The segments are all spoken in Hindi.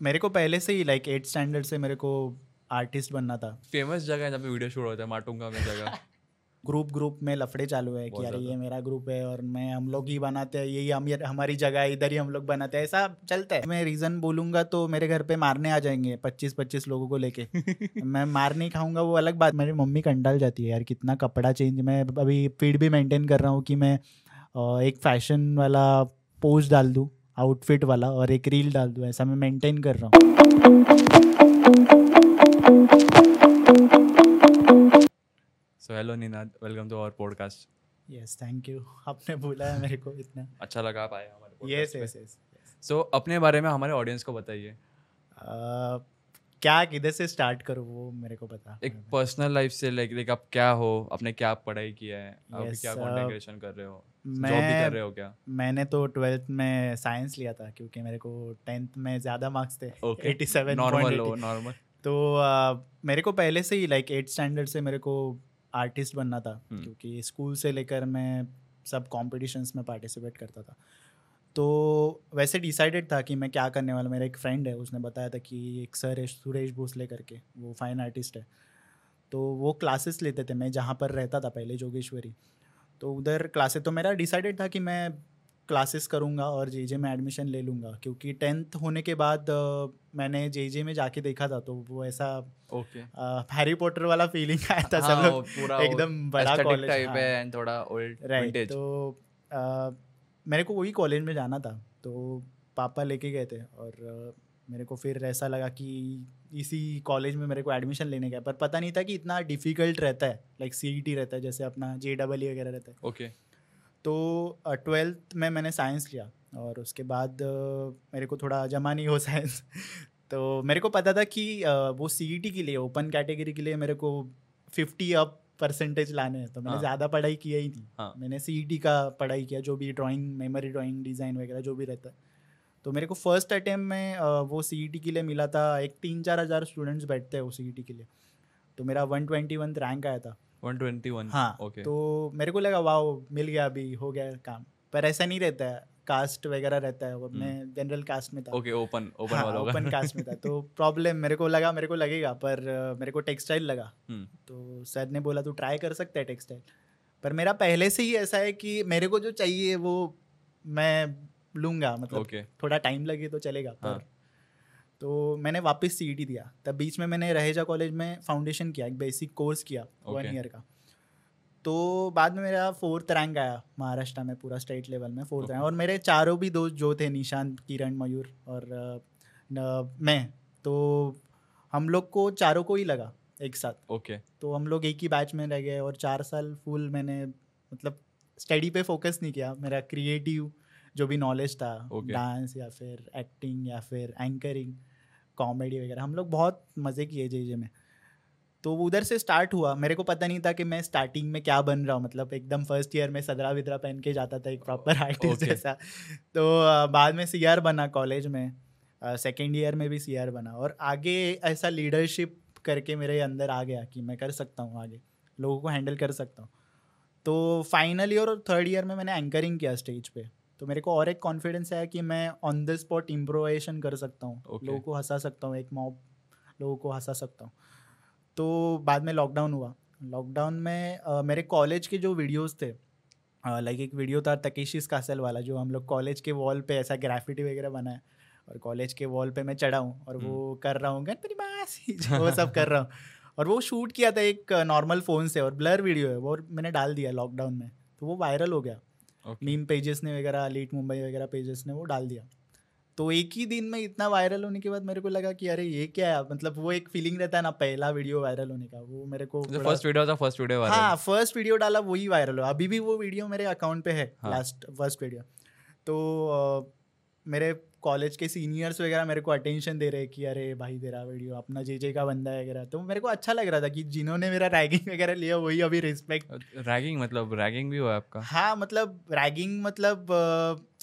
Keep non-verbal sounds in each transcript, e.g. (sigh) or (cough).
मेरे को पहले से ही लाइक एट स्टैंडर्ड से मेरे को आर्टिस्ट बनना था। फ़ेमस जगह है जहाँ पे वीडियो शूट होता है माटुंगा में जगह। ग्रुप ग्रुप में लफड़े चालू है कि यार ये मेरा ग्रुप है और मैं हम लोग ही बनाते हैं यही हम हमारी जगह है इधर ही हम लोग बनाते हैं ऐसा चलता है। मैं रीज़न बोलूँगा तो मेरे घर पे मारने आ जाएँगे पच्चीस पच्चीस लोगों को लेके। (laughs) मैं मार नहीं खाऊँगा वो अलग बात। मेरी मम्मी कंटाल जाती है यार कितना कपड़ा चेंज मैं अभी फ़ीड भी मेंटेन कर रहा हूँ कि मैं एक फ़ैशन वाला पोस्ट डाल दूँ। आउटफिट वाला और एक रील डाल दूँ ऐसा मैं मेंटेन कर रहा हूँ। So hello Ninad welcome to our podcast yes thank you आपने बोला है मेरे को इतना। अच्छा लगा आप आए हमारे यस यस यस सो अपने बारे में हमारे ऑडियंस को बताइए। क्या किधर से स्टार्ट करूँ वो मेरे को पता एक पर्सनल लाइफ से लाइक लाइक आप क्या हो आपने क्या पढ़ाई किया है आप Yes, क्या uh, कर रहे हो जॉब भी कर रहे हो क्या? मैंने तो ट्वेल्थ में साइंस लिया था क्योंकि मेरे को टेंथ में ज़्यादा मार्क्स थे एटी सेवन नॉर्मल हो नॉर्मल तो uh, मेरे को पहले से ही लाइक एट स्टैंडर्ड से मेरे को आर्टिस्ट बनना था हम्म। क्योंकि स्कूल से लेकर मैं सब कॉम्पिटिशन्स में पार्टिसिपेट करता था। तो वैसे डिसाइडेड था कि मैं क्या करने वाला मेरा एक फ्रेंड है उसने बताया था कि एक सर है सुरेश भोसले करके वो फाइन आर्टिस्ट है। तो वो क्लासेस लेते थे मैं जहाँ पर रहता था पहले जोगेश्वरी। तो उधर क्लासेस तो मेरा डिसाइडेड था कि मैं क्लासेस करूँगा और जे में एडमिशन ले लूँगा क्योंकि टेंथ होने के बाद मैंने जे में जाके देखा था तो वो ऐसा ओके हैरी पॉटर वाला फीलिंग आया था सब लोग एकदम बड़ा कॉलेज हाँ। थोड़ा ओल्ड राइट तो मेरे को वही कॉलेज में जाना था तो पापा लेके गए थे और मेरे को फिर ऐसा लगा कि इसी कॉलेज में मेरे को एडमिशन लेने का पर पता नहीं था कि इतना डिफ़िकल्ट रहता है लाइक सीईटी रहता है जैसे अपना जे डबल E वगैरह रहता है। ओके तो ट्वेल्थ में मैंने साइंस लिया और उसके बाद मेरे को थोड़ा जमा नहीं हो साइंस (laughs) तो मेरे को पता था कि वो सीईटी के लिए ओपन कैटेगरी के लिए मेरे को फिफ्टी अप परसेंटेज लाने हैं तो मैंने हाँ। ज़्यादा पढ़ाई किया ही थी हाँ। मैंने सी का पढ़ाई किया जो भी ड्राइंग मेमोरी ड्राइंग डिज़ाइन वगैरह जो भी रहता है। तो मेरे को फ़र्स्ट अटैम्प में वो सी के लिए मिला था एक तीन चार हज़ार स्टूडेंट्स बैठते हैं वो सी के लिए। तो मेरा वन ट्वेंटी वन रैंक आया था। 121 हाँ ओके तो मेरे को लगा वाह मिल गया अभी हो गया काम। पर ऐसा नहीं रहता है। कास्ट वगैरह रहता है वो अपने जनरल कास्ट में था। ओके ओपन ओपन वाला ओपन कास्ट में था। तो (laughs) प्रॉब्लम मेरे को लगा मेरे को लगेगा पर मेरे को टेक्सटाइल लगा। हम्म, तो सर ने बोला तू ट्राई कर सकता है टेक्सटाइल पर मेरा पहले से ही ऐसा है कि मेरे को जो चाहिए वो मैं लूँगा मतलब ओके थोड़ा टाइम लगे तो चलेगा पर हाँ। तो मैंने वापस सी दिया। तब बीच में मैंने रहेजा कॉलेज में फाउंडेशन किया एक बेसिक कोर्स किया वन Okay. ईयर का। तो बाद में मेरा फोर्थ रैंक आया महाराष्ट्र में पूरा स्टेट लेवल में फोर्थ रैंक। और मेरे चारों भी दोस्त जो थे निशांत किरण मयूर और न, मैं तो हम लोग को चारों को ही लगा एक साथ। ओके। okay. तो हम लोग एक ही बैच में रह गए और चार साल फुल मैंने मतलब स्टडी पे फोकस नहीं किया। मेरा क्रिएटिव जो भी नॉलेज था डांस Okay. या फिर एक्टिंग या फिर एंकरिंग कॉमेडी वगैरह हम लोग बहुत मज़े किए जे जे में। तो वो उधर से स्टार्ट हुआ। मेरे को पता नहीं था कि मैं स्टार्टिंग में क्या बन रहा हूँ। मतलब एकदम फ़र्स्ट ईयर में सदरा विदरा पहन के जाता था एक प्रॉपर आर्टिस्ट Okay. जैसा। तो बाद में सी बना कॉलेज में। सेकेंड ईयर में भी सीआर बना। और आगे ऐसा लीडरशिप करके मेरे अंदर आ गया कि मैं कर सकता हूँ आगे। लोगों को हैंडल कर सकता हूँ। तो फाइनल ईयर और थर्ड ईयर में मैंने एंकरिंग किया स्टेज पे। तो मेरे को और एक कॉन्फिडेंस आया कि मैं ऑन द स्पॉट इम्प्रोवाइजेशन कर सकता हूँ। Okay. लोगों को हंसा सकता हूँ एक मॉब लोगों को हंसा सकता हूँ। तो बाद में लॉकडाउन हुआ। लॉकडाउन में अ, मेरे कॉलेज के जो वीडियोस थे लाइक एक वीडियो था तकेशिस कासल वाला जो हम लोग कॉलेज के वॉल पे ऐसा ग्राफिटी वगैरह बनाए और कॉलेज के वॉल पे मैं चढ़ा हूँ और वो कर रहा हूँ गणपति बासी (laughs) वो सब कर रहा हूँ। और वो शूट किया था एक नॉर्मल फ़ोन से और ब्लर वीडियो है वो मैंने डाल दिया लॉकडाउन में तो वो वायरल हो गया। मीम पेजेस ने वगैरह लीट मुंबई वगैरह पेजेस ने वो डाल दिया। तो एक ही दिन में इतना वायरल होने के बाद मेरे को लगा कि अरे ये क्या है? मतलब वो एक फीलिंग रहता है ना पहला वीडियो वायरल होने का वो मेरे को फ़र्स्ट वीडियो था फ़र्स्ट वीडियो वाला हाँ फ़र्स्ट वीडियो डाला वही वायरल हुआ। अभी भी वो वीडियो मेरे अकाउंट पे है हाँ। लास्ट फ़र्स्ट वीडियो तो मेरे कॉलेज के सीनियर्स वगैरह मेरे को अटेंशन दे रहे कि अरे भाई तेरा वीडियो अपना जे जे का बंदा है वगैरह। तो मेरे को अच्छा लग रहा था कि जिन्होंने मेरा रैगिंग वगैरह लिया वही अभी रिस्पेक्ट रैगिंग मतलब रैगिंग भी हुआ आपका? हाँ मतलब रैगिंग मतलब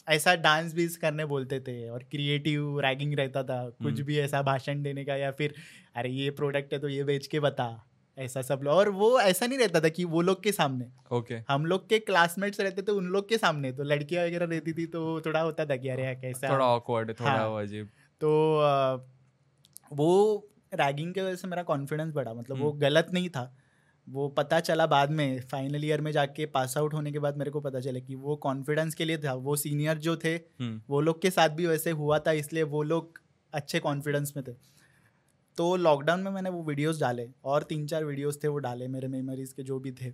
ऐसा डांस भी करने बोलते थे और क्रिएटिव रैगिंग रहता था कुछ हम्म। भी ऐसा भाषण देने का या फिर अरे ये प्रोडक्ट है तो ये बेच के बता ऐसा सब लोग और वो ऐसा नहीं रहता था कि वो लोग के सामने ओके okay. हम लोग के क्लासमेट्स रहते थे उन लोग के सामने तो लड़कियाँ वगैरह रहती थी तो थोड़ा होता था कि अरे कैसा थोड़ा ऑकवर्ड थोड़ा हाँ। अजीब तो वो रैगिंग की वजह से मेरा कॉन्फिडेंस बढ़ा मतलब वो हम्म। गलत नहीं था वो पता चला बाद में फाइनल ईयर में जाके पास आउट होने के बाद मेरे को पता चला कि वो कॉन्फिडेंस के लिए था वो सीनियर जो थे हम्म, वो लोग के साथ भी वैसे हुआ था इसलिए वो लोग अच्छे कॉन्फिडेंस में थे। तो लॉकडाउन में मैंने वो वीडियोस डाले और तीन चार वीडियोस थे वो डाले मेरे मेमोरीज के जो भी थे।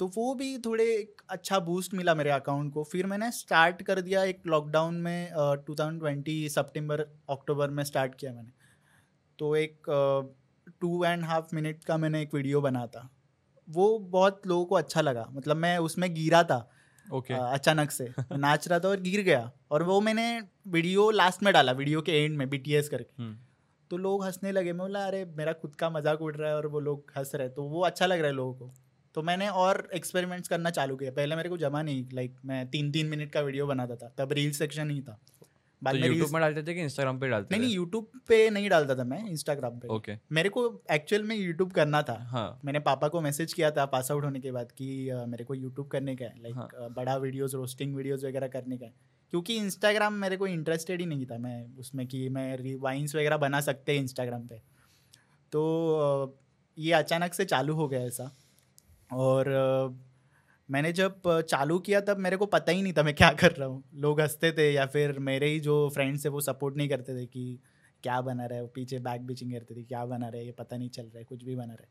तो वो भी थोड़े एक अच्छा बूस्ट मिला मेरे अकाउंट को। फिर मैंने स्टार्ट कर दिया एक लॉकडाउन में टू थाउज़ेंड ट्वेंटी सितंबर अक्टूबर में स्टार्ट किया मैंने। तो एक टू एंड हाफ़ मिनट का मैंने एक वीडियो बना था। वो बहुत लोगों को अच्छा लगा। मतलब मैं उसमें गिरा था ओके अ, अचानक से। नाच रहा था और गिर गया। और वो मैंने वीडियो लास्ट में डाला वीडियो के एंड में बीटीएस करके। हम्म, तो लोग हंसने लगे। मैं बोला अरे मेरा खुद का मज़ाक उड़ रहा है और वो लोग हंस रहे तो वो अच्छा लग रहा है लोगों को। तो मैंने और एक्सपेरिमेंट्स करना चालू किया। पहले मेरे को जमा नहीं लाइक मैं तीन तीन मिनट का वीडियो बनाता था। तब रील सेक्शन ही था। बाद तो में यूट्यूब में डालते थे कि इंस्टाग्राम पे डालते नहीं थे? नहीं यूट्यूब पे नहीं डालता था मैं इंस्टाग्राम पे। ओके मेरे को एक्चुअल में यूट्यूब करना था। हाँ। मैंने पापा को मैसेज किया था पास आउट होने के बाद कि मेरे को यूट्यूब करने का है लाइक हाँ। बड़ा वीडियोस रोस्टिंग वीडियोस वगैरह करने का है। क्योंकि इंस्टाग्राम मेरे को इंटरेस्टेड ही नहीं था मैं उसमें कि मैं रिवाइंस वगैरह बना सकते हैं इंस्टाग्राम पे। तो ये अचानक से चालू हो गया ऐसा। और मैंने जब चालू किया तब मेरे को पता ही नहीं था मैं क्या कर रहा हूँ। लोग हँसते थे या फिर मेरे ही जो फ्रेंड्स है वो सपोर्ट नहीं करते थे कि क्या बना रहा है पीछे बैक बिचिंग करते थे क्या बना रहा है ये पता नहीं चल रहा है कुछ भी बना रहा है।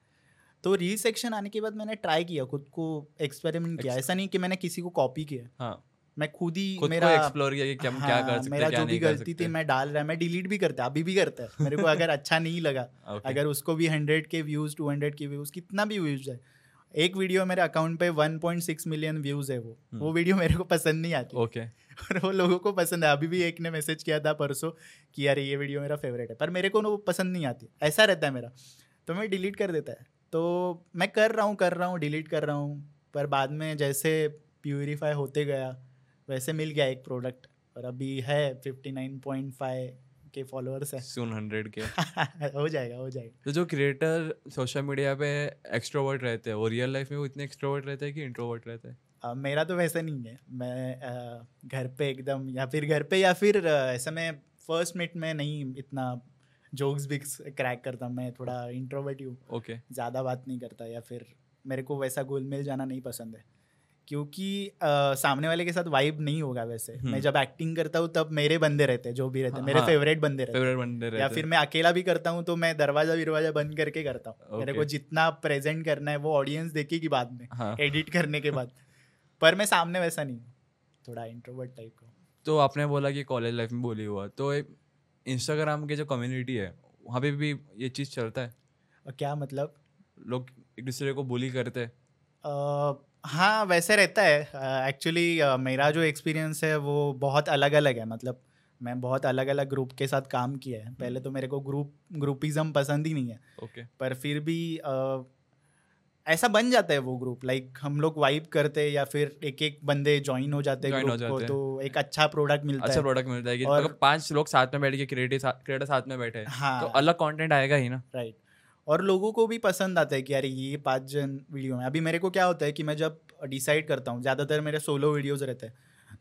तो रील सेक्शन आने के बाद मैंने ट्राई किया खुद को एक्सपेरिमेंट किया। ऐसा नहीं कि मैंने किसी को कॉपी किया। हाँ। मैं खुद ही मेरा एक्सप्लोर किया कि क्या हाँ, क्या कर सकते मेरा जो भी गलती थी मैं डाल रहा है मैं डिलीट भी करता अभी भी करता है। मेरे को (laughs) अगर अच्छा नहीं लगा ओके अगर उसको भी हंड्रेड के व्यूज़ टू हंड्रेड के व्यूज़ कितना भी व्यूज़ है एक वीडियो मेरे अकाउंट पे 1.6 मिलियन व्यूज़ है वो। हम्म। वो वीडियो मेरे को पसंद नहीं आती। Okay okay. (laughs) और वो लोगों को पसंद है। अभी भी एक ने मैसेज किया था परसों कि यार ये वीडियो मेरा फेवरेट है। पर मेरे को ना वो पसंद नहीं आती। ऐसा रहता है मेरा। तो मैं डिलीट कर देता है। तो मैं कर रहा हूँ कर रहा हूँ डिलीट कर रहा हूँ। पर बाद में जैसे प्यूरिफाई होते गया वैसे मिल गया एक प्रोडक्ट और अभी है 59.5 के फॉलोअर्स है। सुन हंड्रेड के। (laughs) हो जाएगा हो जाएगा। तो जो क्रिएटर सोशल मीडिया पे एक्सट्रोवर्ट रहते हैं वो रियल लाइफ में वो इतने एक्सट्रोवर्ट रहते हैं कि इंट्रोवर्ट रहते हैं? अ, मेरा तो वैसा नहीं है। मैं अ, घर पे एकदम या फिर घर पे या फिर अ, ऐसा मैं फ़र्स्ट मिनट में नहीं इतना जोक्स बिक्स क्रैक करता मैं थोड़ा इंट्रोवर्ट हूँ ओके ज़्यादा बात नहीं करता या फिर मेरे को वैसा गोल मिल जाना नहीं पसंद है। क्योंकि अ, सामने वाले के साथ वाइब नहीं होगा वैसे। मैं हम्म। जब एक्टिंग करता हूँ तब मेरे बंदे रहते हैं जो भी रहते हैं। मेरे हाँ, फेवरेट बंदे रहते हैं। फेवरेट बंदे रहते या फिर मैं अकेला भी करता हूँ तो मैं दरवाज़ा विरवाजा बंद करके करता हूँ। मेरे को जितना प्रेजेंट करना है वो ऑडियंस देखेगी बाद में हाँ। एडिट करने के बाद। पर मैं सामने वैसा नहीं हूँ। थोड़ा इंट्रोवर्ट टाइप का तो आपने बोला कि कॉलेज लाइफ में बोली हुआ। तो इंस्टाग्राम की जो कम्युनिटी है वहाँ पे भी ये चीज़ चलता है? क्या मतलब? लोग एक दूसरे को बोली करते हैं। हाँ वैसे रहता है। एक्चुअली uh, uh, मेरा जो एक्सपीरियंस है वो बहुत अलग अलग है। मतलब मैं बहुत अलग अलग ग्रुप के साथ काम किया है। पहले तो मेरे को ग्रुप ग्रुपिज्म पसंद ही नहीं है। Okay okay. पर फिर भी अ, ऐसा बन जाता है वो ग्रुप लाइक like, हम लोग वाइब करते हैं या फिर एक एक बंदे ज्वाइन हो जाते हैं ग्रुप को तो एक अच्छा प्रोडक्ट मिलता अच्छा है। अच्छा प्रोडक्ट मिलता है कि और- अगर पाँच लोग साथ में बैठ के क्रिएटर क्रिएटर साथ में बैठे हाँ। तो अलग कंटेंट आएगा ही ना। राइट और लोगों को भी पसंद आता है कि यार ये पाँच जन वीडियो में। अभी मेरे को क्या होता है कि मैं जब डिसाइड करता हूँ ज़्यादातर मेरे सोलो वीडियोज़ रहते हैं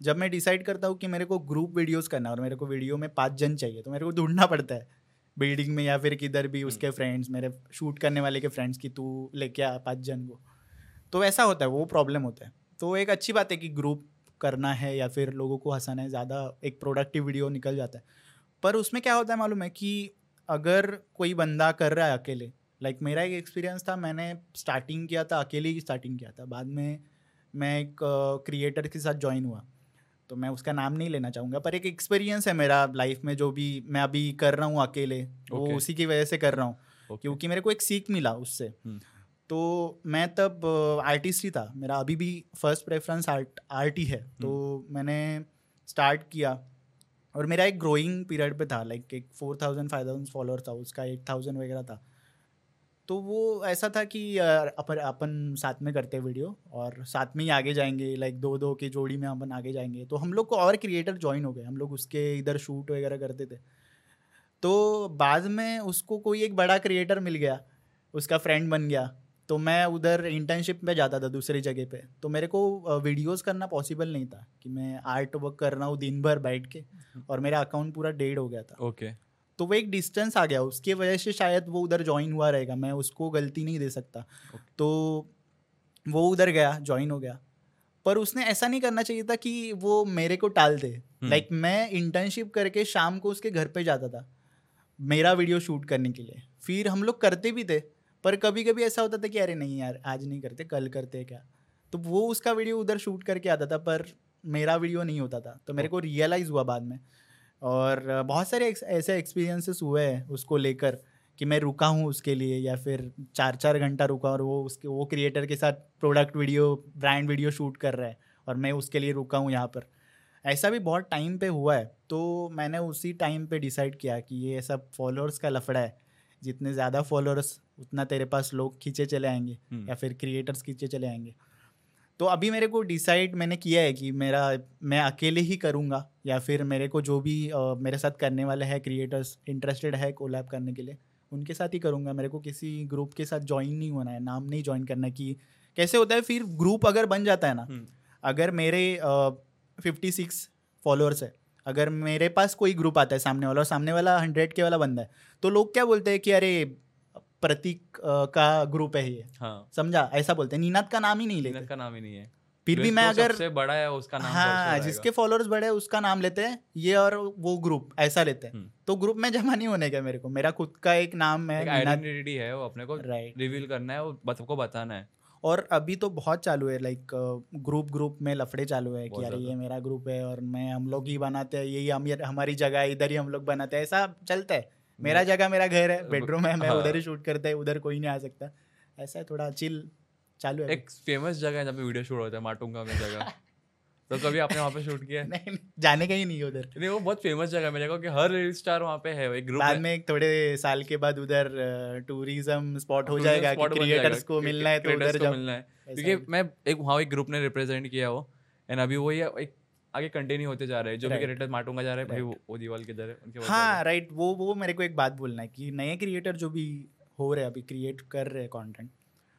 जब मैं डिसाइड करता हूँ कि मेरे को ग्रुप वीडियोस करना है और मेरे को वीडियो में पाँच जन चाहिए तो मेरे को ढूंढना पड़ता है। बिल्डिंग में या फिर किधर भी उसके फ्रेंड्स मेरे शूट करने वाले के फ्रेंड्स की तू लेके आ पाँच जन को। तो ऐसा होता है वो प्रॉब्लम होता है। तो एक अच्छी बात है कि ग्रुप करना है या फिर लोगों को हंसाना है ज़्यादा एक प्रोडक्टिव वीडियो निकल जाता है। पर उसमें क्या होता है मालूम है कि अगर कोई बंदा कर रहा है अकेले लाइक like, मेरा एक एक्सपीरियंस था मैंने स्टार्टिंग किया था अकेले ही स्टार्टिंग किया था बाद में मैं एक क्रिएटर uh, के साथ ज्वाइन हुआ तो मैं उसका नाम नहीं लेना चाहूँगा पर एक एक्सपीरियंस है मेरा लाइफ में जो भी मैं अभी कर रहा हूँ अकेले okay. वो उसी की वजह से कर रहा हूँ Okay. क्योंकि मेरे को एक सीख मिला उससे हम्म। तो मैं तब आर्टिस्ट ही था मेरा अभी भी फ़र्स्ट प्रेफरेंस आर्ट आर्ट ही है hmm. तो मैंने स्टार्ट किया और मेरा एक ग्रोइंग पीरियड पे था लाइक एक four thousand five thousand follower था, उसका एट थाउज़ेंड वगैरह था। तो वो ऐसा था कि अपन अपन साथ में करते वीडियो और साथ में ही आगे जाएँगे लाइक दो दो की जोड़ी में अपन आगे जाएँगे। तो हम लोग को और क्रिएटर ज्वाइन हो गए, हम लोग उसके इधर शूट वगैरह करते थे। तो बाद में उसको कोई एक बड़ा क्रिएटर मिल गया, उसका फ्रेंड बन गया। तो मैं उधर इंटर्नशिप में जाता था दूसरी जगह पे। तो मेरे को वीडियोस करना पॉसिबल नहीं था कि मैं आर्ट वर्क कर रहा हूँ दिन भर बैठ के और मेरा अकाउंट पूरा डेड हो गया था। Okay okay. तो वो एक डिस्टेंस आ गया उसकी वजह से शायद वो उधर ज्वाइन हुआ रहेगा मैं उसको गलती नहीं दे सकता। Okay. तो वो उधर गया ज्वाइन हो गया। पर उसने ऐसा नहीं करना चाहिए था कि वो मेरे को टाल दे। लाइक like, मैं इंटर्नशिप करके शाम को उसके घर पे जाता था मेरा वीडियो शूट करने के लिए। फिर हम लोग करते भी थे पर कभी कभी ऐसा होता था कि अरे नहीं यार आज नहीं करते कल करते क्या? तो वो उसका वीडियो उधर शूट करके आता था पर मेरा वीडियो नहीं होता था। तो मेरे को रियलाइज़ हुआ बाद में। और बहुत सारे ऐसे एक्सपीरियंसेस हुए हैं उसको लेकर कि मैं रुका हूँ उसके लिए या फिर चार चार घंटा रुका और वो उसके वो क्रिएटर के साथ product video brand video shoot कर रहा है और मैं उसके लिए रुका हूँ यहाँ पर। ऐसा भी बहुत टाइम पे हुआ है। तो मैंने उसी टाइम पे डिसाइड किया कि ये सब फॉलोअर्स का लफड़ा है। जितने ज़्यादा फॉलोअर्स उतना तेरे पास लोग खींचे चले आएँगे हम्म। या फिर क्रिएटर्स खींचे चले आएँगे तो अभी मेरे को डिसाइड मैंने किया है कि मेरा मैं अकेले ही करूँगा या फिर मेरे को जो भी आ, मेरे साथ करने वाले हैं क्रिएटर्स इंटरेस्टेड है कोलैब करने के लिए उनके साथ ही करूँगा मेरे को किसी ग्रुप के साथ ज्वाइन नहीं होना है नाम नहीं ज्वाइन करना कि कैसे होता है फिर ग्रुप अगर बन जाता है ना हम्म। अगर मेरे फिफ्टी सिक्स फॉलोअर्स है अगर मेरे पास कोई ग्रुप आता है सामने वाला और सामने वाला हंड्रेड के वाला बंदा है तो लोग क्या बोलते हैं कि अरे प्रतीक का ग्रुप है ये। हाँ। समझा? ऐसा बोलते हैं। नीनाद का नाम ही नहीं लेते। का नाम ही नहीं है। फिर भी मैं अगर सबसे बड़ा है उसका नाम हाँ जिसके फॉलोअर्स बड़े हैं उसका नाम लेते हैं। ये और वो ग्रुप ऐसा लेते हैं। हम्म। तो ग्रुप में जमा नहीं होने का मेरे को। मेरा खुद का एक नाम है आइडेंटिटी है वो अपने को रिवील करना है वो सबको बताना है। और अभी तो बहुत चालू है लाइक ग्रुप ग्रुप में लफड़े चालू है कि यार ये मेरा ग्रुप है और मैं हम लोग ही बनाते हैं यही हम हमारी जगह है इधर ही हम लोग बनाते हैं ऐसा चलता है। मेरा जगह मेरा घर है बेडरूम है मैं हाँ। उधर ही शूट करता है उधर कोई नहीं आ सकता। ऐसा है थोड़ा चिल चालू है। एक फ़ेमस जगह है जहाँ पे वीडियो शूट होता है माटुंगा में जगह। तो कभी आपने वहाँ पे शूट किया? (laughs) नहीं जाने का ही नहीं उधर। नहीं वो बहुत फ़ेमस जगह है मेरे को कि हर रील स्टार वहाँ पे है एक ग्रुप बाद में एक थोड़े साल के बाद उधर टूरिज़्म स्पॉट हो जाएगा कि क्रिएटर्स को मिलना है तो उधर मिलना है। क्योंकि मैं एक वहाँ एक ग्रुप ने रिप्रेजेंट किया वो एंड अभी वही एक आगे कंटिन्यू होते जा रहे हैं जो भी क्रिएटर माटूँगा जा रहे हैं भाई वो दीवाल के इधर उनके हाँ राइट वो वो मेरे को एक बात बोलना है कि नए क्रिएटर जो भी हो रहे हैं अभी क्रिएट कर रहे हैं कंटेंट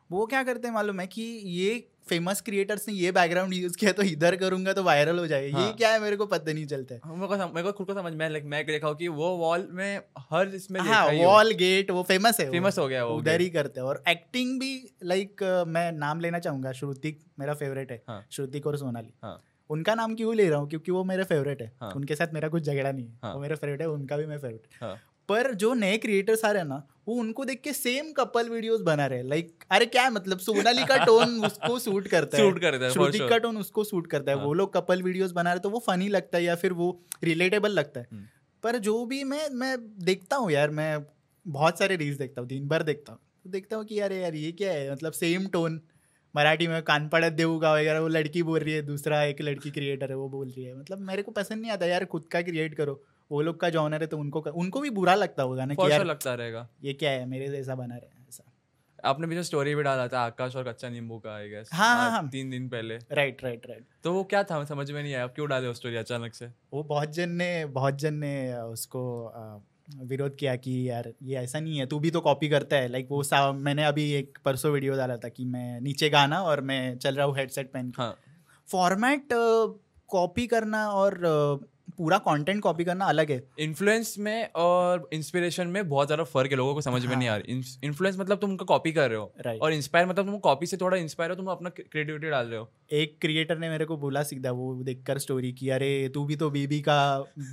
वो क्या करते हैं मालूम है कि ये फ़ेमस क्रिएटर्स ने ये बैकग्राउंड यूज़ किया तो इधर करूँगा तो वायरल हो जाएगा। हाँ. ये क्या है मेरे को पता नहीं चलता है। हाँ, मेरे को सम, मेरे को खुद को समझ में लाइक मैं देखा कि वो वॉल में हर इसमें हाँ वॉल गेट वो फ़ेमस है फ़ेमस हो गया वो उधर ही करते हैं। और एक्टिंग भी लाइक मैं नाम लेना चाहूँगा श्रुतिक मेरा फेवरेट है। हाँ. श्रुतिक और सोनाली। हाँ. उनका नाम क्यों ले रहा हूँ? क्योंकि वो मेरे फेवरेट है। हाँ. उनके साथ मेरा कुछ झगड़ा नहीं है। हाँ. वो मेरे फेवरेट है उनका भी मेरा फेवरेट हाँ. पर जो नए क्रिएटर्स आ रहे हैं ना वो उनको देख के सेम कपल वीडियोस बना रहे हैं। लाइक अरे क्या है मतलब? सोनाली का टोन (laughs) उसको सूट करता है। सूट करता है श्रुतिक का टोन उसको सूट करता है। हाँ. वो लोग कपल वीडियोस बना रहे तो वो फनी लगता है या फिर वो रिलेटेबल लगता है। हम्म। पर जो भी मैं मैं देखता हूँ यार मैं बहुत सारे रील्स देखता हूँ दिन भर देखता हूँ। तो देखता हूँ कि यार यार ये क्या है? मतलब सेम टोन मराठी में कान पड़त देऊगा वगैरह वो लड़की बोल रही है दूसरा एक लड़की क्रिएटर है वो बोल रही है। मतलब मेरे को पसंद नहीं आता यार खुद का क्रिएट करो। वो लोग का जॉनर है तो उनको उनको भी बुरा लगता होगा ना कि यार लगता रहेगा। ये क्या है मेरे जैसा बना रहे ऐसा। आपने भी जो स्टोरी भी डाला था आकाश और कच्चा नींबू का आई गेस हाँ हाँ हाँ। तीन दिन पहले। राइट राइट राइट तो वो क्या था? समझ में नहीं आया क्यों डाले स्टोरी अचानक से? वो बहुत जन ने बहुत जन ने उसको विरोध किया कि यार ये ऐसा नहीं है तू भी तो कॉपी करता है। लाइक वो सा मैंने अभी एक परसों वीडियो डाला था कि मैं नीचे गाना और मैं चल रहा हूँ हेडसेट पहन के। फॉर्मेट कॉपी करना और पूरा कंटेंट कॉपी करना अलग है इन्फ्लुएंस में और इंस्पिरेशन में बहुत ज़्यादा फ़र्क है लोगों को समझ हाँ. में नहीं आ रही इन्फ्लुएंस मतलब तुम उनका कॉपी कर रहे हो right. और इंस्पायर मतलब तुम कॉपी से थोड़ा इंस्पायर हो तुम अपना क्रिएटिविटी डाल रहे हो एक क्रिएटर ने मेरे को बोला सीधा वो देखकर स्टोरी की अरे तू भी तो बीबी का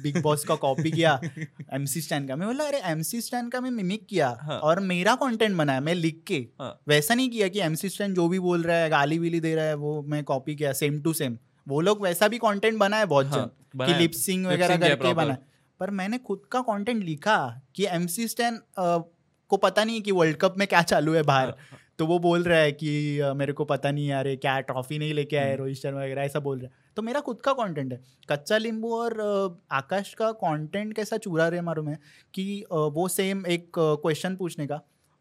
बिग बॉस का कॉपी किया (laughs) एमसी स्टैंड का मैं बोला अरे एमसी स्टैंड का मैं मिमिक किया हाँ. और मेरा कंटेंट बनाया मैं लिख के हाँ. वैसा नहीं किया कि एमसी स्टैंड जो भी बोल रहा है गाली विली दे रहा है वो मैं कॉपी किया सेम टू सेम वो लोग वैसा भी कंटेंट बनाए बहुत हाँ, जन कि लिपसिंग वगैरह करके बना पर मैंने खुद का कंटेंट लिखा कि एम सी स्टैन को पता नहीं कि वर्ल्ड कप में क्या चालू है बाहर। हाँ, तो वो बोल रहा है कि मेरे को पता नहीं यार क्या ट्रॉफी नहीं लेके आए हम्म। रोहित शर्मा वगैरह ऐसा बोल रहा है। तो मेरा खुद का कंटेंट है। कच्चा लींबू और आकाश का कंटेंट कैसा चूरा रहे मालूम है? कि वो सेम एक क्वेश्चन पूछने का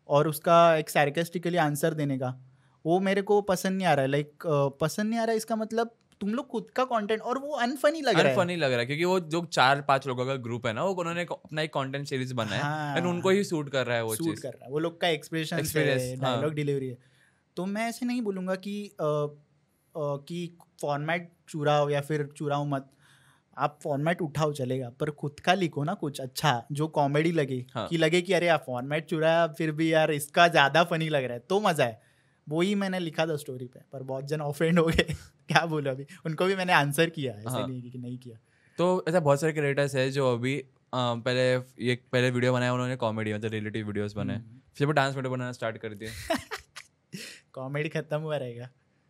और उसका एक सैरिकेस्टिकली आंसर देने का। वो मेरे को पसंद नहीं आ रहा है। लाइक पसंद नहीं आ रहा है इसका मतलब तुम लोग खुद का कंटेंट और वो अनफनी लग रहा है। अनफनी लग रहा है क्योंकि वो जो चार पाँच लोगों का ग्रुप है ना वो उन्होंने अपना एक कंटेंट सीरीज़ बनाया है हाँ, उनको ही सूट कर रहा है वो सूट कर रहा है वो लोग का एक्सप्रेशन डायलॉग डिलीवरी है। तो मैं ऐसे नहीं बोलूँगा कि कि फॉर्मेट चुराओ या फिर चुराओ मत। आप फॉर्मेट उठाओ चलेगा पर खुद का लिखो ना कुछ अच्छा जो कॉमेडी लगे हाँ. कि लगे कि अरे यार फॉर्मेट चुराया फिर भी यार इसका ज़्यादा फनी लग रहा है तो मज़ा है। वो ही मैंने लिखा था स्टोरी पे पर बहुत जन ऑफेंड हो गए। क्या बोलो अभी? उनको भी मैंने आंसर किया ऐसे हाँ. नहीं कि नहीं किया। तो ऐसा बहुत सारे क्रिएटर्स है जो अभी आ, पहले ये पहले वीडियो बनाया उन्होंने कॉमेडी मतलब रिलेटिव वीडियोस बनाए। हम्म। फिर वो डांस वीडियो बनाना स्टार्ट कर दिया कॉमेडी (laughs) खत्म हुआ रहेगा।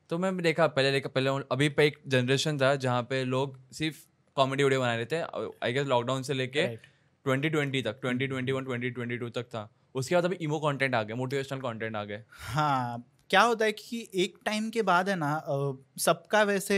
तो मैं देखा पहले देखा पहले अभी पे एक जनरेशन था जहाँ पे लोग सिर्फ़ कॉमेडी वीडियो बना रहे थे। आई गेस लॉकडाउन से लेके ट्वेंटी ट्वेंटी तक twenty twenty one twenty twenty two तक था। उसके बाद अभी इमो कंटेंट आ गया मोटिवेशनल कंटेंट आ गए हाँ क्या होता है कि एक टाइम के बाद है ना सबका वैसे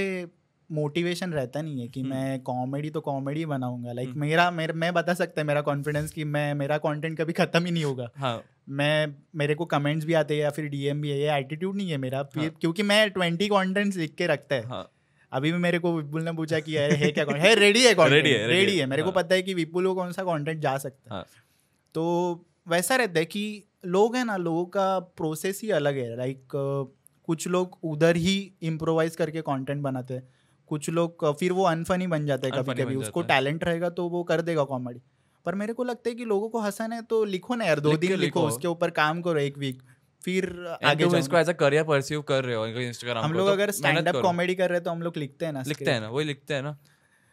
मोटिवेशन रहता नहीं है कि हम्म। मैं कॉमेडी तो कॉमेडी बनाऊँगा लाइक हम्म। मेरा मेरे मैं बता सकता है मेरा कॉन्फिडेंस कि मैं मेरा कंटेंट कभी खत्म ही नहीं होगा हाँ. मैं मेरे को कमेंट्स भी आते हैं या फिर डीएम भी है ये एटीट्यूड नहीं है मेरा हाँ. क्योंकि मैं ट्वेंटी कॉन्टेंट्स लिख के रखता है हाँ. अभी भी मेरे को विपुल ने पूछा कि है क्या है रेडी है रेडी है रेडी है मेरे को हाँ। पता है कि विपुल को कौन सा कॉन्टेंट जा सकता है हाँ। तो वैसा रहता है कि लोग हैं ना लोगों का प्रोसेस ही अलग है। लाइक like, कुछ लोग उधर ही इम्प्रोवाइज करके कंटेंट बनाते हैं। कुछ लोग फिर वो अनफनी बन जाता है कभी कभी उसको टैलेंट रहेगा तो वो कर देगा कॉमेडी पर मेरे को लगता है कि लोगों को हंसन है तो लिखो ना यार दो दिन लिखो उसके ऊपर काम करो एक वीक फिर आगे तुम इसको एज अ करियर परस्यू कर रहे हो इंस्टाग्राम हम लोग तो अगर स्टैंड अप कॉमेडी कर रहे हैं तो हम लोग लिखते हैं ना लिखते हैं ना वही लिखते हैं ना।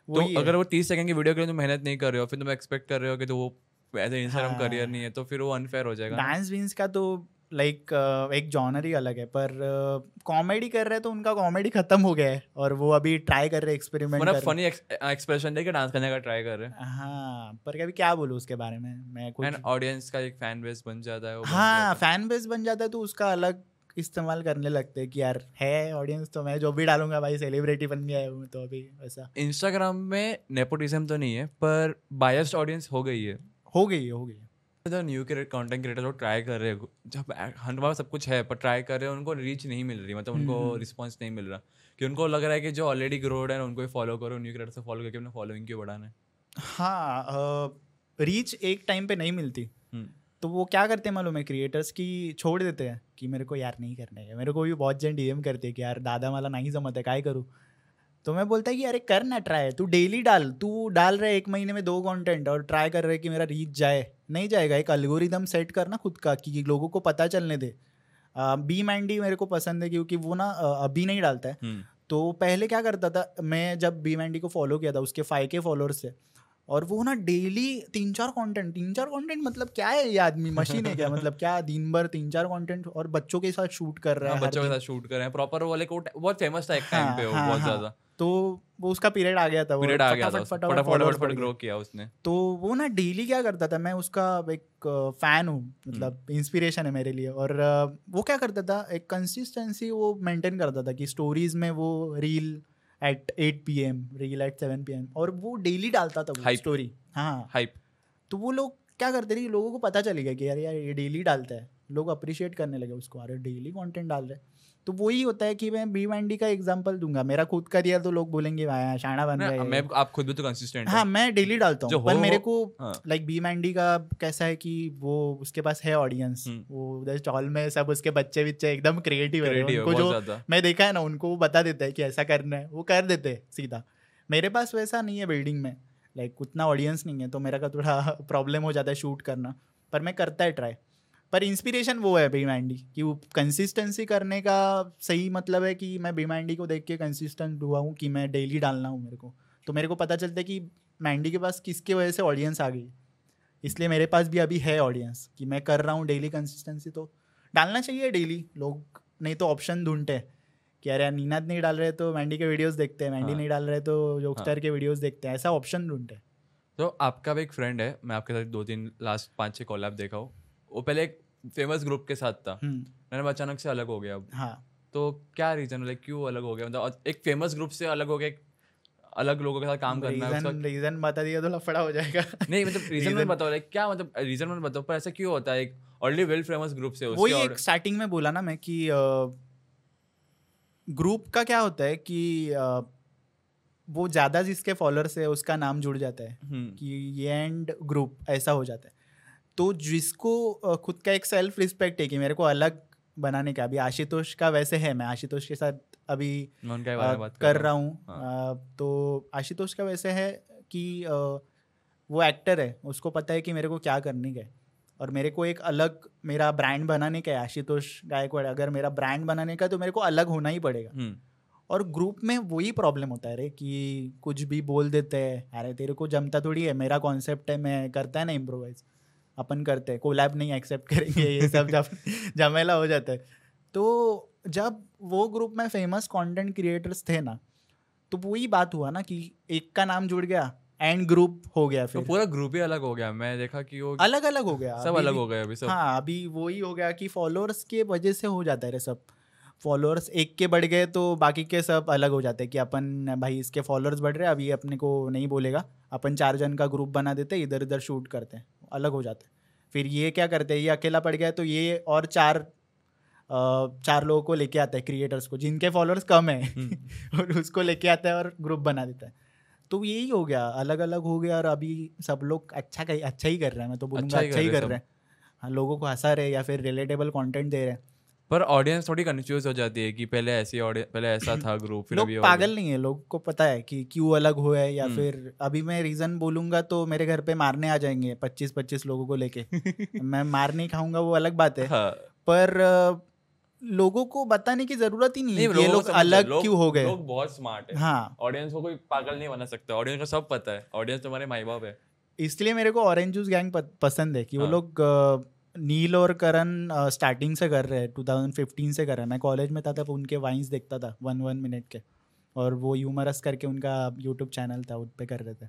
तो अगर वो तीस सेकंड की वीडियो के लिए तुम मेहनत नहीं कर रहे हो फिर तुम एक्सपेक्ट कर रहे हो कि तो वो ऐसे इंस्टाग्राम करियर नहीं है तो फिर वो अनफेयर हो जाएगा डांस विंस का तो लाइक like, uh, एक जॉनर ही अलग है पर कॉमेडी uh, कर रहे हैं तो उनका कॉमेडी खत्म हो गया है और वो अभी ट्राई कर रहे हैं एक्सपेरिमेंट मतलब फनी एक्सप्रेशन देके डांस करने का ट्राई कर रहे हैं। हाँ पर कभी क्या बोलूँ उसके बारे में? मैं कुछ ऑडियंस का एक फ़ैन बेस बन जाता है हाँ फ़ैन बेस बन जाता है तो उसका अलग इस्तेमाल करने लगते हैं कि यार है ऑडियंस तो मैं जो भी डालूँगा भाई सेलिब्रिटी बन गया हूँ तो अभी ऐसा इंस्टाग्राम में नेपोटिज्म तो नहीं है पर बायस्ड ऑडियंस हो गई है। हो गई है हो गई जो न्यू कंटेंट क्रिएटर लोग ट्राई कर रहे हैं जब हमारे सब कुछ है पर ट्राई कर रहे हैं उनको रीच नहीं मिल रही मतलब उनको रिस्पॉन्स नहीं मिल रहा। कि उनको लग रहा है कि जो ऑलरेडी ग्रोड है उनको फॉलो करो न्यू क्रिएटर से फॉलो करके अपने फॉलोइंग क्यों बढ़ाना है? हाँ रीच एक टाइम पे नहीं मिलती। तो वो क्या करते हैं मालूम है क्रिएटर्स की छोड़ देते हैं कि मेरे को यार नहीं करना है। मेरे को भी बहुत जन डीएम करते हैं कि यार दादा माला नहीं जमत है काय करूँ? तो मैं बोलता है कि अरे कर ना ट्राई तू डेली डाल तू डाल रहे एक महीने में दो कंटेंट और ट्राई कर रहे कि मेरा रीच जाए नहीं जाएगा एक अलगोरिदम सेट करना खुद का कि लोगों को पता चलने दे बी मैंडी मेरे को पसंद है क्योंकि वो ना अभी नहीं डालता है हम्म। तो पहले क्या करता था मैं जब बी मैंडी को फॉलो किया था उसके फाइव के फॉलोअर्स थे और वो ना डेली तीन चार कंटेंट तीन चार कंटेंट मतलब क्या है ये आदमी? मशीन है क्या? मतलब क्या दिन भर तीन चार कंटेंट और बच्चों के साथ शूट कर रहा है हाँ, बच्चों के साथ शूट कर रहे हैं। प्रॉपर वाले कोट बहुत फ़ेमस था एक टाइम हाँ, पे वो हाँ, बहुत ज़्यादा। तो वो उसका पीरियड आ गया था पीरियड आ गया था फटाफट फटाफट ग्रो किया उसने। तो वो ना डेली क्या करता था मैं उसका एक फ़ैन हूँ मतलब इंस्पिरेशन हम्म। है मेरे लिए। और वो क्या करता था एक कंसिस्टेंसी वो मेंटेन करता था कि स्टोरीज में वो reel at eight PM reel at eight seven P M और वो डेली डालता था वो स्टोरी हाँ। हाइप तो वो लोग क्या करते थे लोगों को पता चलेगा कि यार यार ये डेली डालता है। लोग अप्रिशिएट करने लगे उसको अरे डेली कंटेंट डाल रहे तो वही होता है कि मैं बी मैंडी का एग्जांपल दूँगा। मेरा खुद का दिया तो लोग बोलेंगे भाई शाना बन गया मैं आप खुद भी तो कंसिस्टेंट हाँ मैं डेली डालता हूँ पर मेरे को लाइक बी मैंडी का कैसा है कि वो उसके पास है ऑडियंस हम्म। वो उधर स्टॉल में सब उसके बच्चे बिच्चे एकदम क्रिएटिव है उनको जो मैं देखा है ना उनको वो बता देता है कि ऐसा करना है वो कर देते हैं सीधा। मेरे पास वैसा नहीं है बिल्डिंग में लाइक उतना ऑडियंस नहीं है तो मेरा का थोड़ा (laughs) प्रॉब्लम हो जाता है शूट करना पर मैं करता है ट्राई पर इंस्पिरेशन वो है बी मैंडी कि वो कंसिस्टेंसी करने का सही मतलब है कि मैं बी मैंडी को देख के कंसिस्टेंट हुआ हूँ कि मैं डेली डालना हूँ मेरे को। तो मेरे को पता चलता है कि मैंडी के पास किसके वजह से ऑडियंस आ गई इसलिए मेरे पास भी अभी है ऑडियंस कि मैं कर रहा हूँ डेली कंसिस्टेंसी तो डालना चाहिए डेली लोग नहीं तो ऑप्शन ढूंढते हैं कि अरे नीनाद नहीं डाल रहे तो मैंडी के वीडियोस देखते हैं मैंडी हाँ। नहीं डाल रहे तो जोकस्टर हाँ। के वीडियोस देखते हैं। ऐसा ऑप्शन ढूंढते हैं। तो आपका भी एक फ्रेंड है मैं आपके साथ दो तीन लास्ट पाँच छः कॉलैब देखा हूँ। वो पहले एक फ़ेमस ग्रुप के साथ था। हम्म। मैंने अचानक से अलग हो गया अब। हाँ। तो क्या रीजन लाइक क्यों अलग हो गया? मतलब एक फ़ेमस ग्रुप से अलग हो गया अलग लोगों के साथ काम करना है रीजन बता दिया तो लफड़ा हो जाएगा। नहीं मतलब रीजन में बताओ लाइक क्या मतलब रीजन में बताओ पर ऐसा क्यों होता है? एक ऑलरेडी वेल फ़ेमस ग्रुप से वही एक स्टार्टिंग में बोला ना मैं कि ग्रुप का क्या होता है कि वो ज़्यादा जिसके फॉलोअर्स है उसका नाम जुड़ जाता है। हम्म। कि ये एंड ग्रुप ऐसा हो जाता है। तो जिसको खुद का एक सेल्फ रिस्पेक्ट है कि मेरे को अलग बनाने का अभी आशुतोष का वैसे है मैं आशुतोष के साथ अभी आ, कर रहा हूँ। हाँ। तो आशुतोष का वैसे है कि आ, वो एक्टर है उसको पता है कि मेरे को क्या करने का है। और मेरे को एक अलग मेरा ब्रांड बनाने का है आशुतोष गायकवाड़। अगर मेरा ब्रांड बनाने का तो मेरे को अलग होना ही पड़ेगा। हम्म। और ग्रुप में वही प्रॉब्लम होता है रे कि कुछ भी बोल देते हैं अरे तेरे को जमता थोड़ी है मेरा कॉन्सेप्ट है मैं करता है ना इम्प्रोवाइज अपन करते हैं कोलैब नहीं एक्सेप्ट करेंगे ये सब जब (laughs) झमेला हो जाता है। तो जब वो ग्रुप में फ़ेमस कंटेंट क्रिएटर्स थे ना तो वही बात हुआ ना कि एक का नाम जुड़ गया एंड ग्रुप हो गया फिर। तो पूरा ग्रुप ही अलग हो गया मैं देखा कि वो अलग अलग हो गया। सब अलग हो गया अभी सब। हाँ अभी वही हो गया कि फॉलोअर्स के वजह से हो जाता है सब। फॉलोअर्स एक के बढ़ गए तो बाकी के सब अलग हो जाते हैं कि अपन भाई इसके फॉलोअर्स बढ़ रहे हैं अभी अपने को नहीं बोलेगा अपन चार जन का ग्रुप बना देते इधर इधर शूट करते हैं। अलग हो जाते हैं। फिर ये क्या करते हैं ये अकेला पड़ गया तो ये और चार चार लोगों को लेके आता है क्रिएटर्स को जिनके फॉलोअर्स कम है। हम्म। (laughs) और उसको लेके आता है और ग्रुप बना देता है। तो यही हो गया अलग अलग हो गया और अभी सब लोग अच्छा अच्छा ही कर रहे हैं। मैं तो बोलूँगा अच्छा, अच्छा ही कर रहे हैं हाँ। लोगों को हंसा रहे या फिर रिलेटेबल कॉन्टेंट दे रहे हैं। पर ऑडियंस थोड़ी कंफ्यूज हो जाती है कि पहले ऐसी पहले ऐसा था ग्रुप फिर अभी पागल नहीं है लोग को पता है कि क्यों अलग हुआ है या हम्म। फिर अभी मैं रीजन बोलूँगा तो मेरे घर पे मारने आ जाएँगे पच्चीस पच्चीस लोगों को लेके। (laughs) मैं मार नहीं खाऊँगा वो अलग बात है। हाँ। पर लोगों को बताने की ज़रूरत ही नहीं, नहीं ये लोग अलग क्यों हो गए। लोग बहुत स्मार्ट है। हाँ। ऑडियंस को कोई पागल नहीं बना सकता ऑडियंस को सब पता है ऑडियंस तुम्हारे माई बाप है। इसलिए मेरे को ऑरेंज जूस गैंग पसंद है कि वो हाँ। लोग नील और करण स्टार्टिंग से कर रहे हैं 2015 से कर रहे हैं। मैं कॉलेज में था तब उनके वाइंस देखता था वन वन मिनट के। और वो यूमरस करके उनका यूट्यूब चैनल था उस पर कर रहे थे।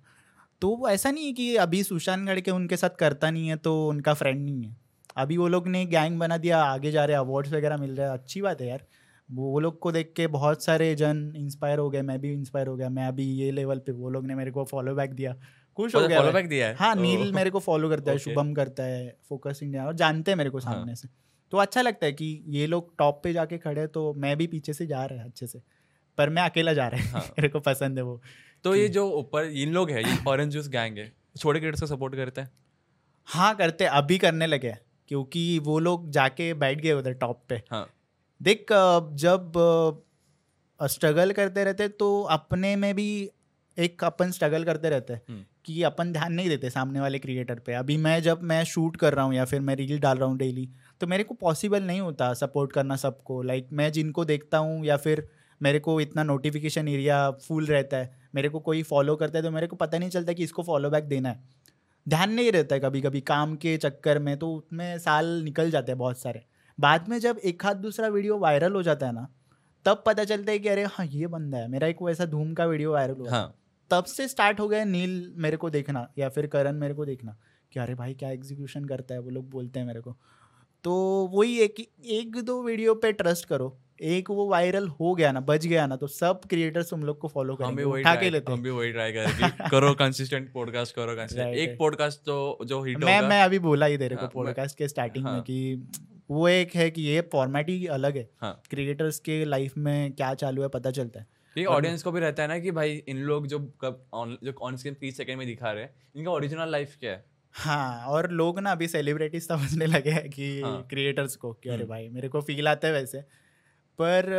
तो वो ऐसा नहीं है कि अभी सुशांत गढ़ के उनके साथ करता नहीं है तो उनका फ्रेंड नहीं है। अभी वो लोग ने गैंग बना दिया, आगे जा रहे अवार्ड्स वगैरह मिल रहे हैं। अच्छी बात है यार। वो लोग को देख के बहुत सारे जन इंस्पायर हो गए, मैं भी इंस्पायर हो गया। मैं अभी ये लेवल पे, वो लोग ने मेरे को फॉलो बैक दिया। खुश हो गया फॉलो दिया है। हाँ नील मेरे को फॉलो करता है शुभम करता है फोकस इंडिया और जानते हैं मेरे को हाँ। सामने से। तो अच्छा लगता है कि ये लोग टॉप पे जाके खड़े तो मैं भी पीछे से जा रहा है अच्छे से पर मैं अकेला जा रहा है। हाँ। (laughs) मेरे को पसंद है वो। तो ये जो ऊपर इन लोग है ये ऑरेंज जूस गैंग है छोटे क्रिकेटर्स को सपोर्ट करते हैं? हाँ करते अभी करने लगे क्योंकि वो लोग जाके बैठ गए उधर टॉप पे। हाँ. देख जब स्ट्रगल करते रहते तो अपने में भी एक अपन स्ट्रगल करते रहते हैं हम्म। कि अपन ध्यान नहीं देते सामने वाले क्रिएटर पे। अभी मैं जब मैं शूट कर रहा हूँ या फिर मैं रील डाल रहा हूँ डेली तो मेरे को पॉसिबल नहीं होता सपोर्ट करना सबको। लाइक मैं जिनको देखता हूँ या फिर मेरे को इतना नोटिफिकेशन एरिया फुल रहता है मेरे को कोई फॉलो करता है तो मेरे को पता नहीं चलता कि इसको फॉलो बैक देना है। ध्यान नहीं रहता है कभी कभी काम के चक्कर में तो उसमें साल निकल जाते हैं बहुत सारे। बाद में जब एक हाथ दूसरा वीडियो वायरल हो जाता है ना तब पता चलता है कि अरे हाँ ये बंदा है मेरा एक वैसा धूम का वीडियो वायरल हुआ। हाँ. तब से स्टार्ट हो गया नील मेरे को देखना या फिर करण मेरे को देखना कि अरे भाई क्या एग्जीक्यूशन करता है वो लोग बोलते हैं मेरे को। तो वही है कि एक दो वीडियो पे ट्रस्ट करो। एक वो वायरल हो गया ना बच गया ना तो सब क्रिएटर्स तुम लोग को फॉलो करेंगे उठा के लेते हम भी वही ट्राई करेंगे (laughs) करो कंसिस्टेंट पॉडकास्ट करो कंसिस्टेंट एक पॉडकास्ट तो जो हिट मैं मैं अभी बोला ही दे रहे को पॉडकास्ट के स्टार्टिंग में हाँ। कि वो एक है कि ये फॉर्मेट ही अलग है। क्रिएटर्स हाँ। के लाइफ में क्या चालू है पता चलता है। ये ऑडियंस को भी रहता है ना कि भाई इन लोग जो कब ऑन जो ऑन स्क्रीन तीस सेकंड में दिखा रहे हैं इनका ओरिजिनल लाइफ क्या है हाँ और लोग ना अभी सेलिब्रिटी समझने लगे हैं कि क्रिएटर्स हाँ। को कि अरे हम्म। भाई मेरे को फील आता है वैसे पर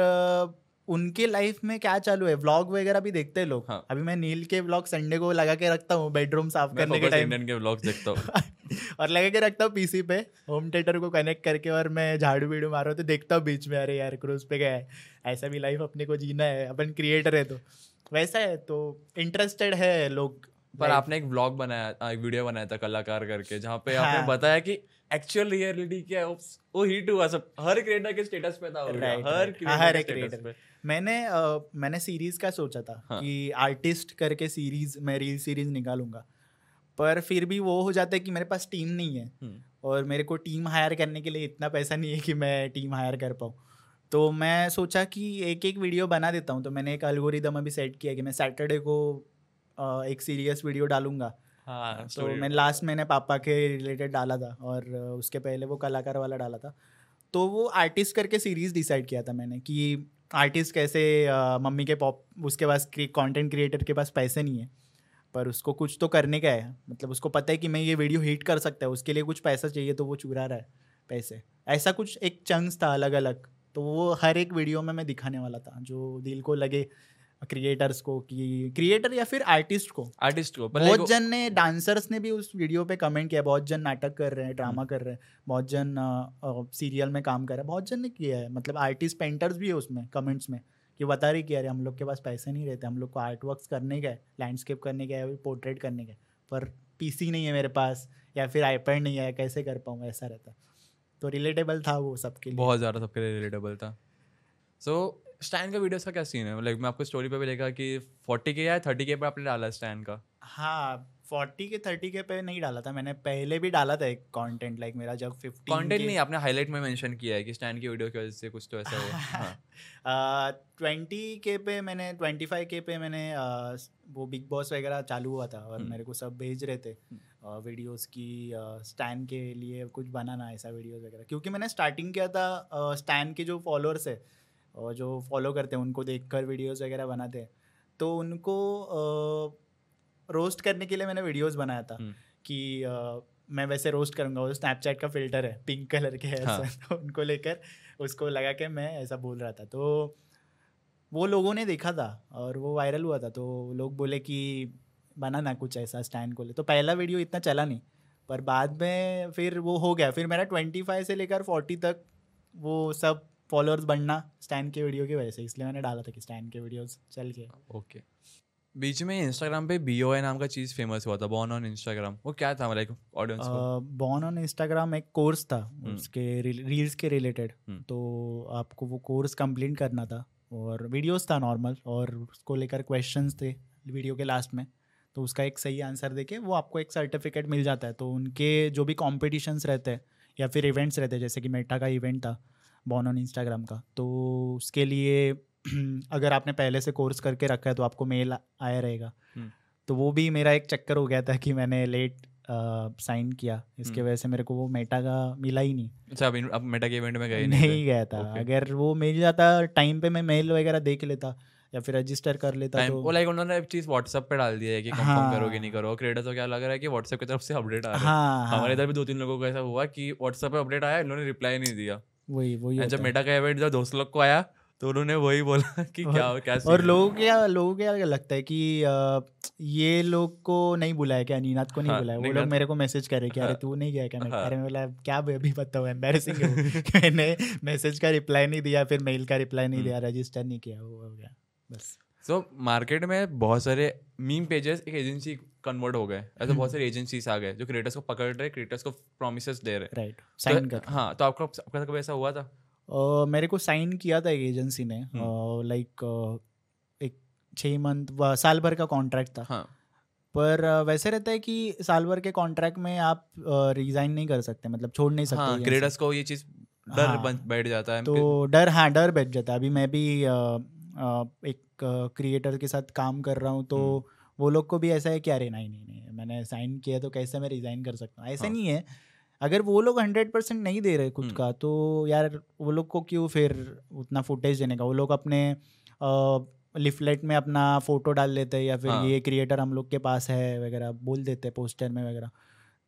उनके लाइफ में क्या चालू है व्लॉग वगैरह भी देखते हैं लोग हाँ. अभी मैं नील के व्लॉग संडे को लगा के रखता हूँ बेडरूम साफ़ करने के टाइम के व्लॉग देखता हूँ (laughs) और लगा के रखता हूँ पीसी पे। होम थिएटर को कनेक्ट करके और मैं झाड़ू वीडू मारो तो देखता हूँ बीच में अरे यार क्रूज पे गया है। ऐसा भी लाइफ अपने को जीना है अपन क्रिएटर है तो। वैसा है तो इंटरेस्टेड है लोग। पर आपने एक व्लॉग बनाया एक वीडियो बनाया था कलाकार करके जहाँ पे आपने हाँ। बताया कि एक्चुअल रियलिटी क्या है वो हिट हुआ सब हर क्रिएटर के स्टेटस पे था हर हर क्रिएटर पे। मैंने uh, मैंने सीरीज़ का सोचा था हाँ. कि आर्टिस्ट करके सीरीज़ मैं रील सीरीज़ निकालूँगा। पर फिर भी वो हो जाता है कि मेरे पास टीम नहीं है हम्म। और मेरे को टीम हायर करने के लिए इतना पैसा नहीं है कि मैं टीम हायर कर पाऊँ। तो मैं सोचा कि एक एक वीडियो बना देता हूँ। तो मैंने एक अलगोरिदम अभी सेट किया कि मैं सैटरडे को एक सीरियस वीडियो डालूँगा। हाँ, तो मैंने लास्ट मैंने पापा के रिलेटेड डाला था और उसके पहले वो कलाकार वाला डाला था। तो वो आर्टिस्ट करके सीरीज़ डिसाइड किया था मैंने कि आर्टिस्ट कैसे मम्मी के पॉप उसके पास कंटेंट क्रिएटर के पास पैसे नहीं है। पर उसको कुछ तो करने का है। मतलब उसको पता है कि मैं ये वीडियो हिट कर सकता है उसके लिए कुछ पैसा चाहिए तो वो चुरा रहा है पैसे। ऐसा कुछ एक चंग्स था अलग अलग तो वो हर एक वीडियो में मैं दिखाने वाला था जो दिल को लगे क्रिएटर्स को कि क्रिएटर या फिर आर्टिस्ट को। आर्टिस्ट को बहुत जन ने डांसर्स ने भी उस वीडियो पे कमेंट किया बहुत जन नाटक कर रहे हैं ड्रामा हम्म। कर रहे हैं बहुत जन सीरियल में काम कर रहे हैं बहुत जन ने किया है। मतलब आर्टिस्ट पेंटर्स भी है उसमें कमेंट्स में। कि बता रही कि अरे हम लोग के पास पैसे नहीं रहते हम लोग को आर्ट वर्क करने का लैंडस्केप करने का है पोर्ट्रेट करने का पर पीसी नहीं है मेरे पास या फिर आईपैड नहीं है कैसे कर पाऊँ ऐसा रहता। तो रिलेटेबल था वो सबके लिए। बहुत ज़्यादा सबके लिए रिलेटेबल था। सो so, स्टैंड का वीडियोस का क्या सीन है? लाइक मैं आपको स्टोरी पे भी देखा कि फोर्टी के या थर्टी के पर आपने डाला स्टैंड का। हाँ फोर्टी के थर्टी के पे नहीं डाला था मैंने पहले भी डाला था एक कंटेंट लाइक मेरा जब फिफ्टी कंटेंट नहीं आपने हाईलाइट में मेंशन किया है कि स्टैंड की वीडियो की वजह से कुछ तो ऐसा हुआ (laughs) ट्वेंटी के पे मैंने ट्वेंटी फाइव के पे मैंने आ, वो बिग बॉस वगैरह चालू हुआ था और हम्म। मेरे को सब भेज रहे थे वीडियोस हम्म। की स्टैंड के लिए कुछ बनाना ऐसा वीडियोस वगैरह क्योंकि मैंने स्टार्टिंग किया था स्टैंड के जो फॉलोअर्स है और जो फॉलो करते हैं उनको देख कर वीडियोज़ वगैरह बनाते हैं तो उनको रोस्ट करने के लिए मैंने वीडियोस बनाया था हम्म। कि मैं वैसे रोस्ट करूँगा वो स्नैपचैट का फ़िल्टर है पिंक कलर के है हाँ. तो (laughs) उनको लेकर उसको लगा के मैं ऐसा बोल रहा था। तो वो लोगों ने देखा था और वो वायरल हुआ था तो लोग बोले कि बना ना कुछ ऐसा स्टैंड को ले। तो पहला वीडियो इतना चला नहीं पर बाद में फिर वो हो गया। फिर मेरा ट्वेंटी फाइव से लेकर फोर्टी तक वो सब फॉलोअर्स बढ़ना स्टैंड के वीडियो की वजह से इसलिए मैंने डाला था कि स्टैंड के वीडियोस चल के ओके बीच में इंस्टाग्राम पे बी ओ नाम का चीज़ फ़ेमस हुआ था बॉर्न ऑन इंस्टाग्राम वो क्या था like audience born on Instagram एक कोर्स था हम्म। उसके रील्स के रिलेटेड हम्म। तो आपको वो कोर्स कंप्लीट करना था और वीडियोस था नॉर्मल और उसको लेकर क्वेश्चंस थे वीडियो के लास्ट में। तो उसका एक सही आंसर देके वो आपको एक सर्टिफिकेट मिल जाता है। तो उनके जो भी कॉम्पिटिशन्स रहते हैं या फिर इवेंट्स रहते हैं जैसे कि मेटा का इवेंट था बॉर्न ऑन इंस्टाग्राम का तो उसके लिए (clears throat) अगर आपने पहले से कोर्स करके रखा है तो आपको मेल आया रहेगा। हम्म। तो वो भी मेरा एक चक्कर हो गया था कि मैंने लेट साइन किया। इसके हम्म। वजह से मेरे को वो मेटा का मिला ही नहीं। अच्छा अब मेटा के इवेंट में गए नहीं, नहीं गया था। अगर वो मिल जाता टाइम पे मैं मेल वगैरह देख लेता या फिर रजिस्टर कर लेता तो वो लाइक उन्होंने चीज़ व्हाट्सएप पे डाल दिया है कि कंफर्म हाँ, करोगे नहीं करो क्रिएटर तो क्या लग रहा है कि व्हाट्सएप की तरफ़ से अपडेट आ रहा है? हाँ, हाँ, हमारे इधर भी दो तीन लोगों को ऐसा हुआ कि व्हाट्सएप पे अपडेट आया इन्होंने रिप्लाई नहीं दिया। वही वही जब मेटा का इवेंट जब दोस्त लोग को आया तो उन्होंने वही बोला (laughs) कि क्या क्या और लोगों क्या लोगों के क्या लगता है कि आ, ये लोग को नहीं बुलाया क्या? नीनाथ को नहीं हाँ, बुलाया? वो लोग मेरे को मैसेज करे कि अरे हाँ, तू नहीं गया क्या? हाँ, अरे मैं बोला क्या अभी बताओ एम्बेसिंग (laughs) (laughs) मैंने मैसेज का रिप्लाई नहीं दिया फिर मेल का रिप्लाई नहीं दिया रजिस्टर नहीं किया वो हो गया बस। सो मार्केट में बहुत सारे मीम पेजेस एक एजेंसी कन्वर्ट हो गए। ऐसे बहुत सारे एजेंसीज आ गए जो क्रिएटर्स को पकड़ रहे क्रिएटर्स को प्रोमिस दे रहे। राइट साइन तो, कर। हाँ तो आपका आपका कभी ऐसा हुआ था? Uh, मेरे को साइन किया था एक एजेंसी ने लाइक हम्म। uh, एक छः मंथ साल भर का कॉन्ट्रैक्ट था हाँ. पर uh, वैसे रहता है कि साल भर के कॉन्ट्रैक्ट में आप रिजाइन नहीं कर सकते मतलब छोड़ नहीं सकते हाँ, क्रेडर्स को ये चीज़ डर हाँ, बैठ जाता है तो डर हाँ डर बैठ जाता है अभी मैं भी एक क्रिएटर के साथ काम कर रहा हूँ तो हम्म। वो लोग को भी ऐसा है कि अरे नहीं नहीं नहीं मैंने साइन किया तो कैसे मैं रिज़ाइन कर सकता हूँ ऐसा हाँ. नहीं है अगर वो लोग हंड्रेड परसेंट नहीं दे रहे खुद हम्म। का तो यार वो लोग को क्यों फिर उतना फुटेज देने का? वो लोग अपने लिफलेट में अपना फ़ोटो डाल देते हैं या फिर हाँ. ये क्रिएटर हम लोग के पास है वगैरह बोल देते हैं पोस्टर में वगैरह।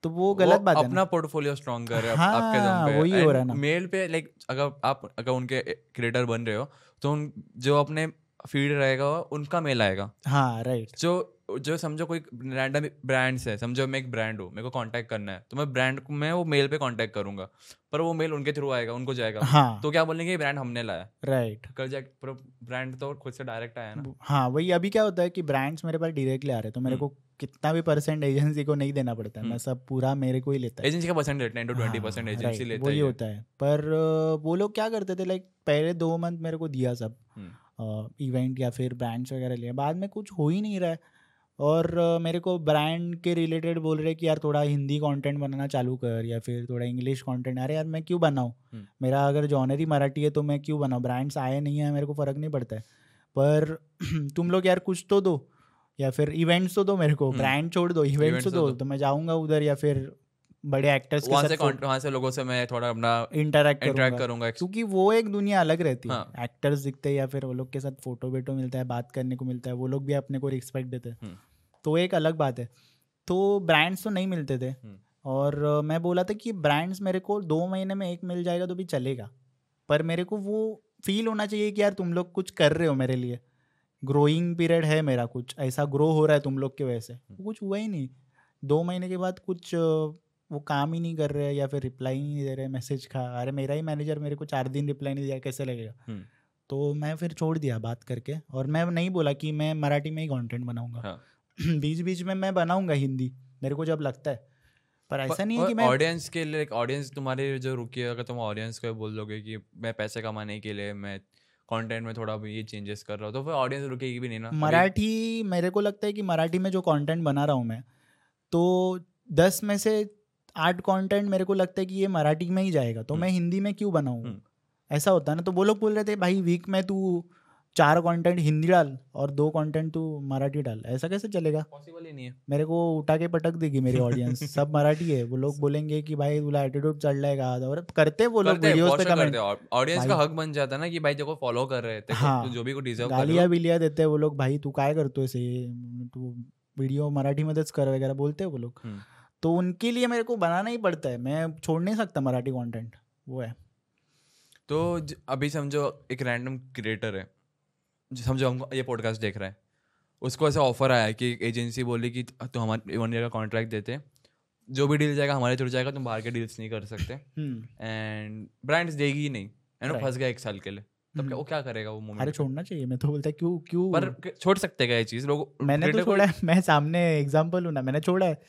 तो वो गलत बात है अपना पोर्टफोलियो स्ट्रॉन्ग कर रहे हैं हाँ, आपके दम पे। वही हो रहा है ना। मेल पे लाइक अगर आप अगर उनके क्रिएटर बन रहे हो तो उन जो अपने फ़ीड रहेगा उनका मेल आएगा। हाँ राइट जो जो समझो कोई रैंडम ब्रांड्स है समझो मैं एक ब्रांड हूँ मेरे को कांटेक्ट करना है तो मैं ब्रांड मैं वो मेल पे कांटेक्ट करूँगा पर वो मेल उनके थ्रू आएगा उनको जाएगा। हाँ। तो क्या बोलेंगे ब्रांड हमने लाया। राइट कल जाए ब्रांड तो खुद से डायरेक्ट आया ना। हाँ वही अभी क्या होता है कि ब्रांड्स मेरे पास डायरेक्टली आ रहे हैं तो मेरे हम्म। को कितना भी परसेंट एजेंसी को नहीं देना पड़ता है मैं हम्म। सब पूरा मेरे को ही लेता है। एजेंसी का परसेंट लेते हैं ट्वेंटी परसेंट एजेंसी लेता है वही होता है। पर वो लोग क्या करते थे लाइक पहले दो मंथ मेरे को दिया सब इवेंट हम्म। या फिर ब्रांड्स वगैरह लिए बाद में कुछ हो ही नहीं रहा है। और मेरे को ब्रांड के रिलेटेड बोल रहे कि यार थोड़ा हिंदी कंटेंट बनाना चालू कर या फिर थोड़ा इंग्लिश कंटेंट अरे यार मैं क्यों बनाऊँ? हम्म। मेरा अगर जॉनर ही मराठी है तो मैं क्यों बनाऊँ? ब्रांड्स आए नहीं है मेरे को फ़र्क नहीं पड़ता है। पर (clears throat) तुम लोग यार कुछ तो दो या फिर इवेंट्स तो दो मेरे को ब्रांड हम्म। छोड़ दो इवेंट्स तो, तो दो। तो मैं जाऊँगा उधर या फिर बड़े एक्टर्स वहाँ से वहाँ से लोगों से मैं थोड़ा अपना इंटरेक्ट इंटरेक्ट करूँगा। क्योंकि वो एक दुनिया अलग रहती है। हाँ. एक्टर्स दिखते हैं या फिर वो लोग के साथ फ़ोटो वेटो मिलता है बात करने को मिलता है वो लोग भी अपने को रिस्पेक्ट देते हैं। हम्म। तो एक अलग बात है। तो ब्रांड्स तो नहीं मिलते थे। हम्म। और मैं बोला था कि ब्रांड्स मेरे को दो महीने में एक मिल जाएगा तो भी चलेगा। पर मेरे को वो फील होना चाहिए कि यार तुम लोग कुछ कर रहे हो मेरे लिए। ग्रोइंग पीरियड है मेरा कुछ ऐसा ग्रो हो रहा है तुम लोग के वजह से। वो कुछ हुआ ही नहीं। दो महीने के बाद कुछ वो काम ही नहीं कर रहे या फिर रिप्लाई नहीं दे रहे मैसेज का अरे मेरा ही मैनेजर मेरे को चार दिन रिप्लाई नहीं दिया कैसे लगेगा? तो मैं फिर छोड़ दिया बात करके। और मैं नहीं बोला कि मैं मराठी में ही कंटेंट बनाऊँगा। हाँ. (clears throat) बीच बीच में मैं बनाऊँगा हिंदी मेरे को जब लगता है पर ऐसा नहीं है कि मैं ऑडियंस के लिए ऑडियंस तुम्हारे जो रुकी है अगर तुम ऑडियंस को बोल दोगे कि मैं पैसे कमाने के लिए मैं कंटेंट में थोड़ा ये चेंजेस कर रहा हूँ तो फिर ऑडियंस रुकेगी भी नहीं ना मराठी मेरे को लगता है कि मराठी में जो कंटेंट बना रहा हूँ मैं तो दस में से आठ कंटेंट मेरे को लगता है कि ये मराठी में ही जाएगा तो हम्म। मैं हिंदी में क्यों बनाऊँ हम्म। ऐसा होता है ना तो वो लोग बोल रहे थे भाई वीक में तू चार कंटेंट हिंदी डाल और दो कंटेंट तू मराठी डाल। ऐसा कैसे चलेगा? पॉसिबल ही नहीं है। मेरे को उठा के पटक देगी मेरी ऑडियंस (laughs) सब मराठी है। वो लोग बोलेंगे कि भाई तुला एटीट्यूड चढ़ जाएगा और करते वो लोग वीडियोस पे कमेंट ऑडियंस का हक बन जाता है ना कि भाई देखो फॉलो कर रहे थे। हाँ, जो भी को डिजर्व गालियाँ बिलिया देते हैं वो लोग भाई तू काय करतो ऐसे तू वीडियो मराठी मध्येच कर वगैरह बोलते हैं वो लोग। हम्म। तो उनके लिए मेरे को बनाना ही पड़ता है। मैं छोड़ नहीं सकता मराठी कंटेंट वो है। तो अभी समझो एक रैंडम क्रिएटर है। समझो हम ये पॉडकास्ट देख रहा है। उसको ऐसा ऑफ़र आया कि एजेंसी बोली कि तो हमारे वन ईयर का कॉन्ट्रैक्ट देते जो भी डील जाएगा हमारे थ्रू जाएगा तुम बाहर के डील्स नहीं कर सकते। एंड ब्रांड्स देगी ही नहीं। एंड फंस गया एक साल के लिए। तब क्या वो क्या करेगा वो मोमेंट अरे छोड़ना चाहिए मैं तो बोलता क्यों क्यों? पर छोड़ सकते क्या ये चीज़? लोग मैंने तो छोड़ा है मैं सामने एग्जांपल हूँ ना मैंने छोड़ा है।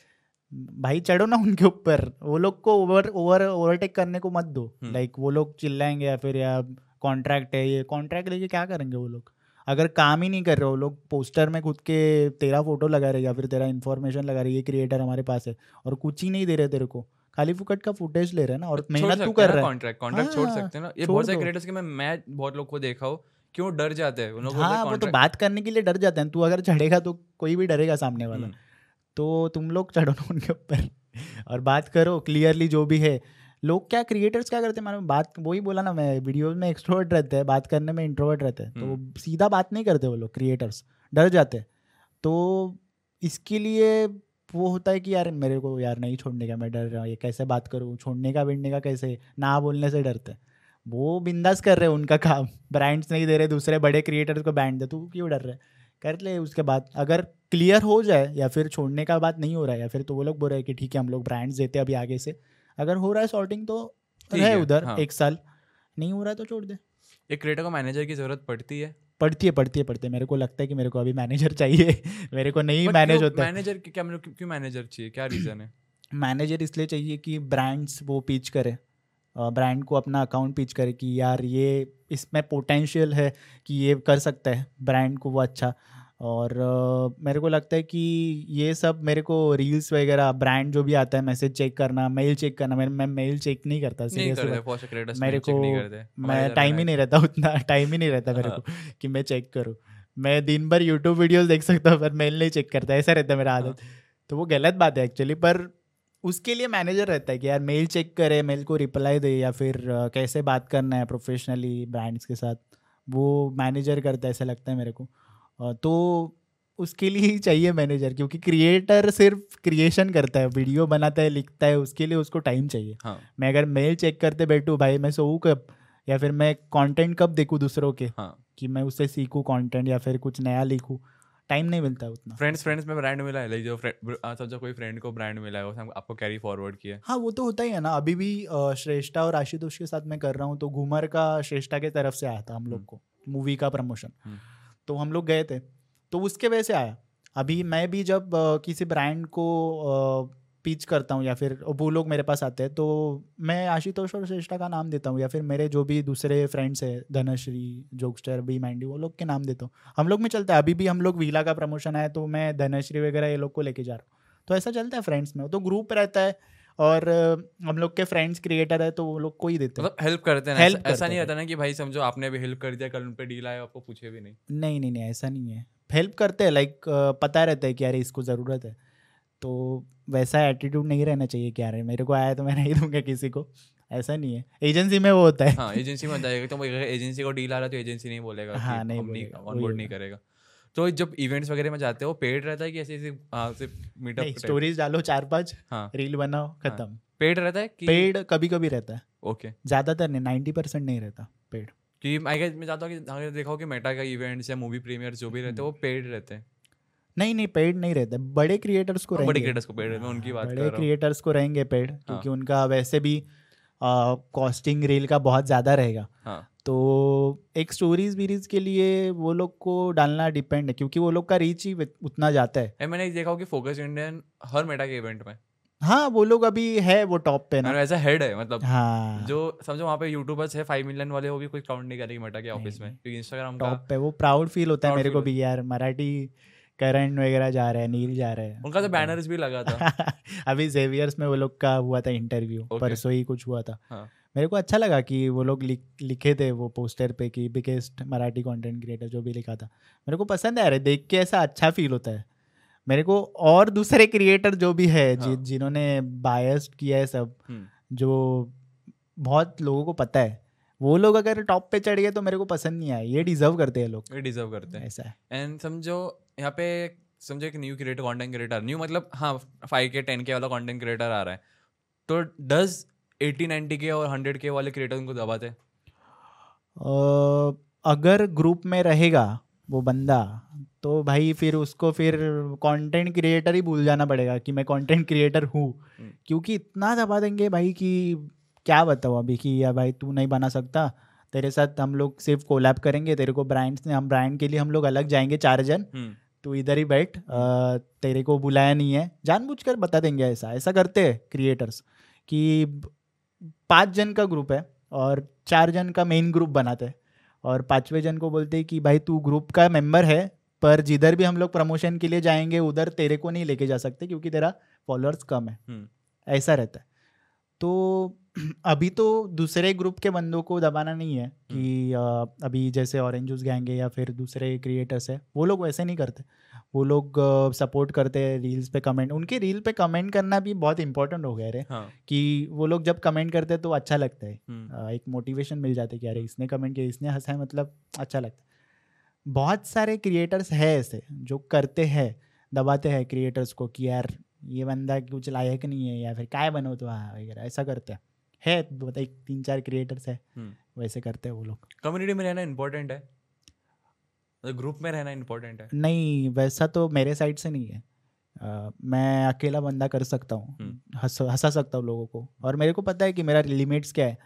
भाई चढ़ो ना उनके ऊपर। वो लोग को ओवर ओवर ओवरटेक करने को मत दो। लाइक वो लोग चिल्लाएँगे या फिर या कॉन्ट्रैक्ट है ये। कॉन्ट्रैक्ट लेके क्या करेंगे वो लोग? अगर काम ही नहीं कर रहे हो लोग पोस्टर में खुद के तेरा फ़ोटो लगा रहे या फिर तेरा इन्फॉर्मेशन लगा रहे ये क्रिएटर हमारे पास है और कुछ ही नहीं दे रहे तेरे को। खाली फुकट का फुटेज ले रहे हैं ना और मेहनत तू कर रहा है। कॉन्ट्रैक्ट कॉन्ट्रैक्ट छोड़ हाँ, सकते हैं ना। ये बहुत सारे क्रिएटर्स के मैं मैं बहुत लोग को देखा हूँ क्यों डर जाते हैं? उन लोग हाँ वो तो बात करने के लिए डर जाते हैं। तू अगर चढ़ेगा तो कोई भी डरेगा सामने वाला। हम्म। तो तुम लोग चढ़ो ना उनके ऊपर। और बात करो क्लियरली जो भी है लोग क्या क्रिएटर्स क्या करते हैं मैंने बात वही बोला ना मैं वीडियो में एक्सट्रोवर्ट रहते हैं बात करने में इंट्रोवर्ट रहते हैं। तो हम्म। सीधा बात नहीं करते वो लोग क्रिएटर्स डर जाते हैं। तो इसके लिए वो होता है कि यार मेरे को यार नहीं छोड़ने का मैं डर रहा हूँ ये कैसे बात करूँ? छोड़ने का बिड़ने का कैसे? ना बोलने से डरते वो बिंदास कर रहे हैं उनका काम। ब्रांड्स नहीं दे रहे दूसरे बड़े क्रिएटर्स को बैंड दे तू क्यों डर रहे कर ले उसके बाद। अगर क्लियर हो जाए या फिर छोड़ने का बात नहीं हो रहा है या फिर तो वो लोग बोल रहे हैं कि ठीक है हम लोग ब्रांड्स देते हैं अभी आगे से। अगर हो रहा है सॉर्टिंग तो है उधर हाँ. एक साल। नहीं हो रहा है तो छोड़ दे। एक क्रिएटर को मैनेजर की ज़रूरत पड़ती है। पड़ती है पड़ती है पड़ती है। मेरे को लगता है कि मेरे को अभी मैनेजर चाहिए। (laughs) मेरे को नहीं मैनेज होता मैनेजर क्या मेरे क्यों मैनेजर चाहिए? क्या रीज़न है? (clears throat) मैनेजर इसलिए चाहिए कि ब्रांड्स वो पिच करे। ब्रांड को अपना अकाउंट पिच करे कि यार ये इसमें पोटेंशियल है कि ये कर सकता है। ब्रांड को वो अच्छा। और uh, मेरे को लगता है कि ये सब मेरे को रील्स वगैरह ब्रांड जो भी आता है मैसेज चेक करना मेल चेक करना मैं मैं मेल चेक नहीं करता सीरियसली मेरे को मैं टाइम ही नहीं रहता उतना (laughs) टाइम ही नहीं रहता मेरे को हाँ। कि मैं चेक करूँ मैं दिन भर यूट्यूब वीडियोस देख सकता हूँ पर मेल नहीं चेक करता ऐसा रहता है मेरा आदत हाँ। तो वो गलत बात है एक्चुअली पर उसके लिए मैनेजर रहता है कि यार मेल चेक करे मेल को रिप्लाई दे या फिर कैसे बात करना है प्रोफेशनली ब्रांड्स के साथ वो मैनेजर करता है ऐसा लगता है मेरे को तो उसके लिए ही चाहिए मैनेजर क्योंकि क्रिएटर सिर्फ़ क्रिएशन करता है वीडियो बनाता है लिखता है उसके लिए उसको टाइम चाहिए। हाँ. मैं अगर मेल चेक करते बैठूँ भाई मैं सोऊँ कब? या फिर मैं कंटेंट कब देखूँ दूसरों के? हाँ. कि मैं उससे सीखूँ कंटेंट या फिर कुछ नया लिखूँ। टाइम नहीं मिलता है उतना। फ्रेंड्स फ्रेंड्स में ब्रांड मिला है लाइक जो समझो कोई फ्रेंड को ब्रांड मिला है वो आपको कैरी फॉरवर्ड किया हाँ। वो तो होता ही है ना। अभी भी श्रेष्ठा और आशुतोष के साथ मैं कर रहा हूँ तो घूमर का श्रेष्ठा के तरफ़ से आया था हम लोग हम्म। को। मूवी का प्रमोशन। तो हम लोग गए थे। तो उसके वजह से आया। अभी मैं भी जब किसी ब्रांड को पिच करता हूँ या फिर वो लोग मेरे पास आते हैं तो मैं आशुतोष और श्रेष्ठा का नाम देता हूँ या फिर मेरे जो भी दूसरे फ्रेंड्स हैं, धनश्री, जोगस्टर बी माइंडी वो लोग के नाम देता हूँ। हम लोग में चलता है। अभी भी हम लोग वीला का प्रमोशन आया तो मैं धनश्री वगैरह ये लोग को लेके जा रहा हूँ। तो ऐसा चलता है फ्रेंड्स में। तो ग्रुप रहता है और हम लोग के फ्रेंड्स क्रिएटर है तो वो लोग को ही देते हैं। मतलब हेल्प करते हैं हेल्प ऐसा नहीं रहता ना कि भाई समझो आपने भी हेल्प कर दिया कल उन पर डील आया आपको पूछे भी नहीं। नहीं नहीं नहीं ऐसा नहीं है। हेल्प करते हैं लाइक पता रहता है कि यार इसको ज़रूरत है। तो वैसा एटीट्यूड नहीं रहना चाहिए कि यार मेरे को आया तो मैं नहीं दूँगा किसी को। ऐसा नहीं है। एजेंसी में वो होता है। हाँ एजेंसी में होता है तो एजेंसी को डील आ रहा है तो एजेंसी नहीं बोलेगा हाँ नहीं ऑनबोर्ड नहीं करेगा। तो जब इवेंट्स वगैरह में जाते हो पेड रहता है कि ऐसे ऐसे मीटअप स्टोरीज डालो चार पाँच हाँ। रील बनाओ हाँ। खत्म। पेड रहता है कि पेड कभी कभी रहता है। ओके ज़्यादातर नहीं नाइन्टी परसेंट नहीं रहता पेड कि मैं गेस मैं चाहता हूँ कि अगर देखा हो कि मेटा का इवेंट्स या मूवी प्रीमियर जो भी रहते हैं वो पेड रहते हैं। नहीं नहीं पेड नहीं रहते बड़े क्रिएटर्स को हाँ, बड़े क्रिएटर्स को पेड उनकी बात बड़े क्रिएटर्स को रहेंगे पेड हाँ। क्योंकि उनका वैसे भी कॉस्टिंग रील का बहुत ज़्यादा रहेगा। हाँ. तो एक स्टोरीज वीरीज के लिए वो लोग को डालना डिपेंड है क्योंकि वो लोग का रीच ही उतना जाता है। मैंने देखा कि फोकस इंडियन हर मेटा के इवेंट में। हाँ वो लोग अभी है वो टॉप पे ना। ऐसा हेड है मतलब हाँ। जो समझो वहाँ पे यूट्यूबर्स है फाइव मिलियन वाले वो भी कोई काउंट नहीं करेगी मेटा के ऑफ़िस में क्योंकि इंस्टाग्राम टॉप पे वो प्राउड फील होता है मेरे को भी यार मराठी करण वगैरह जा रहे हैं नील जा रहे हैं। उनका तो बैनर्स भी लगा था। (laughs) अभी जेवियर्स में वो लोग का हुआ था इंटरव्यू परसों ही कुछ हुआ था। हाँ. मेरे को अच्छा लगा कि वो लोग लिख, लिखे थे वो पोस्टर पे कि बिगेस्ट मराठी कंटेंट क्रिएटर जो भी लिखा था। मेरे को पसंद है अरे देख के ऐसा अच्छा फील होता है। मेरे को और दूसरे क्रिएटर जो भी है हाँ. जि, जिन्होंने बायस्ड किया है सब हम्म। जो बहुत लोगों को पता है वो लोग अगर टॉप पे चढ़ गए तो मेरे को पसंद नहीं आया। ये डिजर्व करते हैं लोग। ये डिजर्व करते हैं। ऐसा है। एंड समझो यहाँ पे समझो एक new creator content creator new मतलब हाँ फाइव के टेन के वाला कंटेंट क्रिएटर आ रहा है। तो डज एटी नाइनटी के और हंड्रेड के वाले क्रिएटर उनको दबाते अगर ग्रुप में रहेगा वो बंदा तो भाई फिर उसको फिर कंटेंट क्रिएटर ही भूल जाना पड़ेगा कि मैं कंटेंट क्रिएटर हूँ हम्म। क्योंकि इतना दबा देंगे भाई कि क्या बताओ अभी कि या भाई तू नहीं बना सकता तेरे साथ हम लोग सिर्फ़ कोलैब करेंगे तेरे को ब्रांड्स ने हम ब्रांड के लिए हम लोग अलग जाएँगे चार जन हम्म। तू इधर ही बैठ तेरे को बुलाया नहीं है जानबूझकर बता देंगे ऐसा ऐसा करते हैं क्रिएटर्स कि पाँच जन का ग्रुप है और चार जन का मेन ग्रुप बनाते हैं और पाँचवें जन को बोलते हैं कि भाई तू ग्रुप का मेंबर है पर जिधर भी हम लोग प्रमोशन के लिए जाएँगे उधर तेरे को नहीं लेके जा सकते क्योंकि तेरा फॉलोअर्स कम है हम्म। ऐसा रहता है तो (clears throat) अभी तो दूसरे ग्रुप के बंदों को दबाना नहीं है कि हम्म। अभी जैसे ऑरेंज जूस गैंगे या फिर दूसरे क्रिएटर्स है वो लोग वैसे नहीं करते वो लोग सपोर्ट करते हैं रील्स पे कमेंट उनके रील पे कमेंट करना भी बहुत इंपॉर्टेंट हो गया रे हाँ. कि वो लोग जब कमेंट करते हैं तो अच्छा लगता है हम्म। एक मोटिवेशन मिल जाता है कि अरे इसने कमेंट किया इसने हंसा है मतलब अच्छा लगता है बहुत सारे क्रिएटर्स है ऐसे जो करते हैं दबाते हैं क्रिएटर्स को कि यार ये बंदा कुछ लायक नहीं है या फिर काय बनो तो हाँ वगैरह ऐसा करते हैं है बताइए तीन चार क्रिएटर्स है। वैसे करते हैं वो लोग कम्युनिटी में रहना इंपॉर्टेंट है ग्रुप में रहना इंपॉर्टेंट है। नहीं वैसा तो मेरे साइड से नहीं है। Uh, मैं अकेला बंदा कर सकता हूँ। हम्म। हंसा सकता हूँ लोगों को। और मेरे को पता है कि मेरा लिमिट्स क्या है।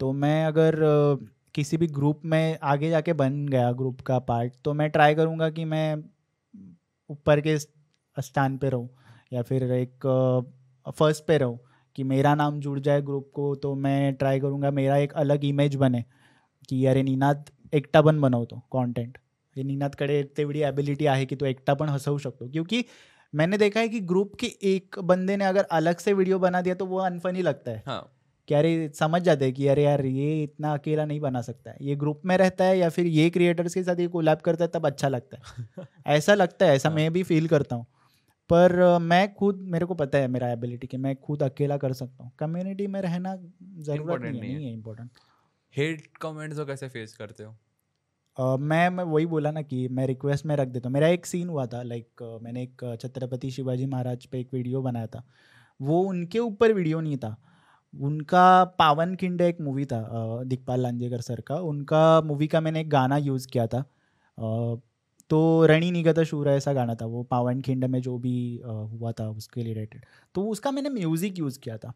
तो मैं अगर uh, किसी भी ग्रुप में आगे जाके बन गया ग्रुप का पार्ट तो मैं ट्राई करूँगा कि मैं ऊपर के स्थान पे रहूँ। या फिर एक फ़र्स्ट पे रहूँ कि मेरा नाम जुड़ जाए ग्रुप को तो मैं ट्राई करूँगा मेरा एक अलग इमेज बने की अरे निनाद एकटा बनाओ तो कॉन्टेंट निनादकडे तेवढी ॲबिलिटी आहे की तो एकटा पण हसवू शकतो. क्योंकि मैंने देखा है कि ग्रुप के एक बंदे ने अगर अलग से वीडियो बना दिया तो वो अनफनी लगता है. हाँ. कि अरे समझ जाते हैं कि अरे यार ये इतना अकेला नहीं बना सकता है। ये ग्रुप में रहता है या फिर ये क्रिएटर्स के साथ ये कोलैब करता है तब अच्छा लगता है। (laughs) ऐसा लगता है ऐसा हाँ. मैं भी फील करता हूँ। पर मैं खुद मेरे को पता है मेरा एबिलिटी कि मैं खुद अकेला कर सकता हूँ। कम्युनिटी में रहना ज़रूरत नहीं, नहीं है। इम्पोर्टेंट हेट कमेंट्स को कैसे फेस करते हो? Uh, मैं मैं वही बोला ना कि मैं रिक्वेस्ट में रख देता हूँ। मेरा एक सीन हुआ था लाइक uh, मैंने एक छत्रपति शिवाजी महाराज पे एक वीडियो बनाया था। वो उनके ऊपर वीडियो नहीं था। उनका पावन खिंड एक मूवी था दिखपाल लांजेकर सर का। उनका मूवी का मैंने एक गाना यूज़ किया था। तो रणी निगत शूर ऐसा गाना था वो पावन खिंड में जो भी हुआ था उसके रिलेटेड तो उसका मैंने म्यूज़िक यूज़ किया था।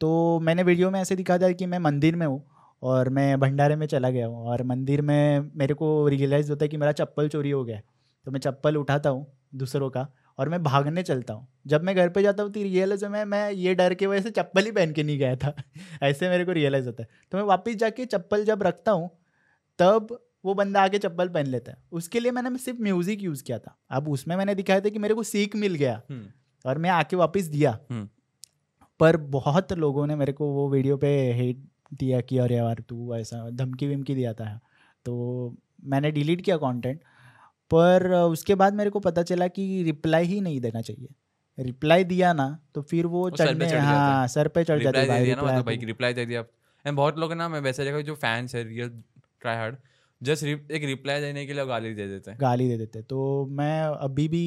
तो मैंने वीडियो में ऐसे दिखा था कि मैं मंदिर में हूँ। और मैं भंडारे में चला गया हूँ और मंदिर में मेरे को रियलाइज़ होता है कि मेरा चप्पल चोरी हो गया तो मैं चप्पल उठाता हूँ दूसरों का और मैं भागने चलता हूँ। जब मैं घर पे जाता हूँ तो रियलाइज़ मैं मैं ये डर के वजह से चप्पल ही पहन के नहीं गया था। (laughs) ऐसे मेरे को रियलाइज़ होता है। तो मैं वापस जाके चप्पल जब रखता हूँ तब वो बंदा आके चप्पल पहन लेता है। उसके लिए मैंने सिर्फ़ म्यूज़िक यूज़ किया था। अब उसमें मैंने दिखाया था कि मेरे को सीख मिल गया। हम्म। और मैं आके वापस दिया। हम्म। पर बहुत लोगों ने मेरे को वो वीडियो पे हेट दिया कि अरे यार तू ऐसा धमकी विमकी दिया था। तो मैंने डिलीट किया कंटेंट पर उसके बाद मेरे को पता चला कि रिप्लाई ही नहीं देना चाहिए। रिप्लाई दिया ना तो फिर वो चढ़ने हाँ सर पे चढ़ जाते भाई रिप्लाई दे दिया। एंड बहुत लोग ना मैं वैसे जगह जो फैंस है रियल ट्राई हार्ड जस्ट एक रिप्लाई देने के लिए गाली दे देते हैं। गाली दे देते तो मैं अभी भी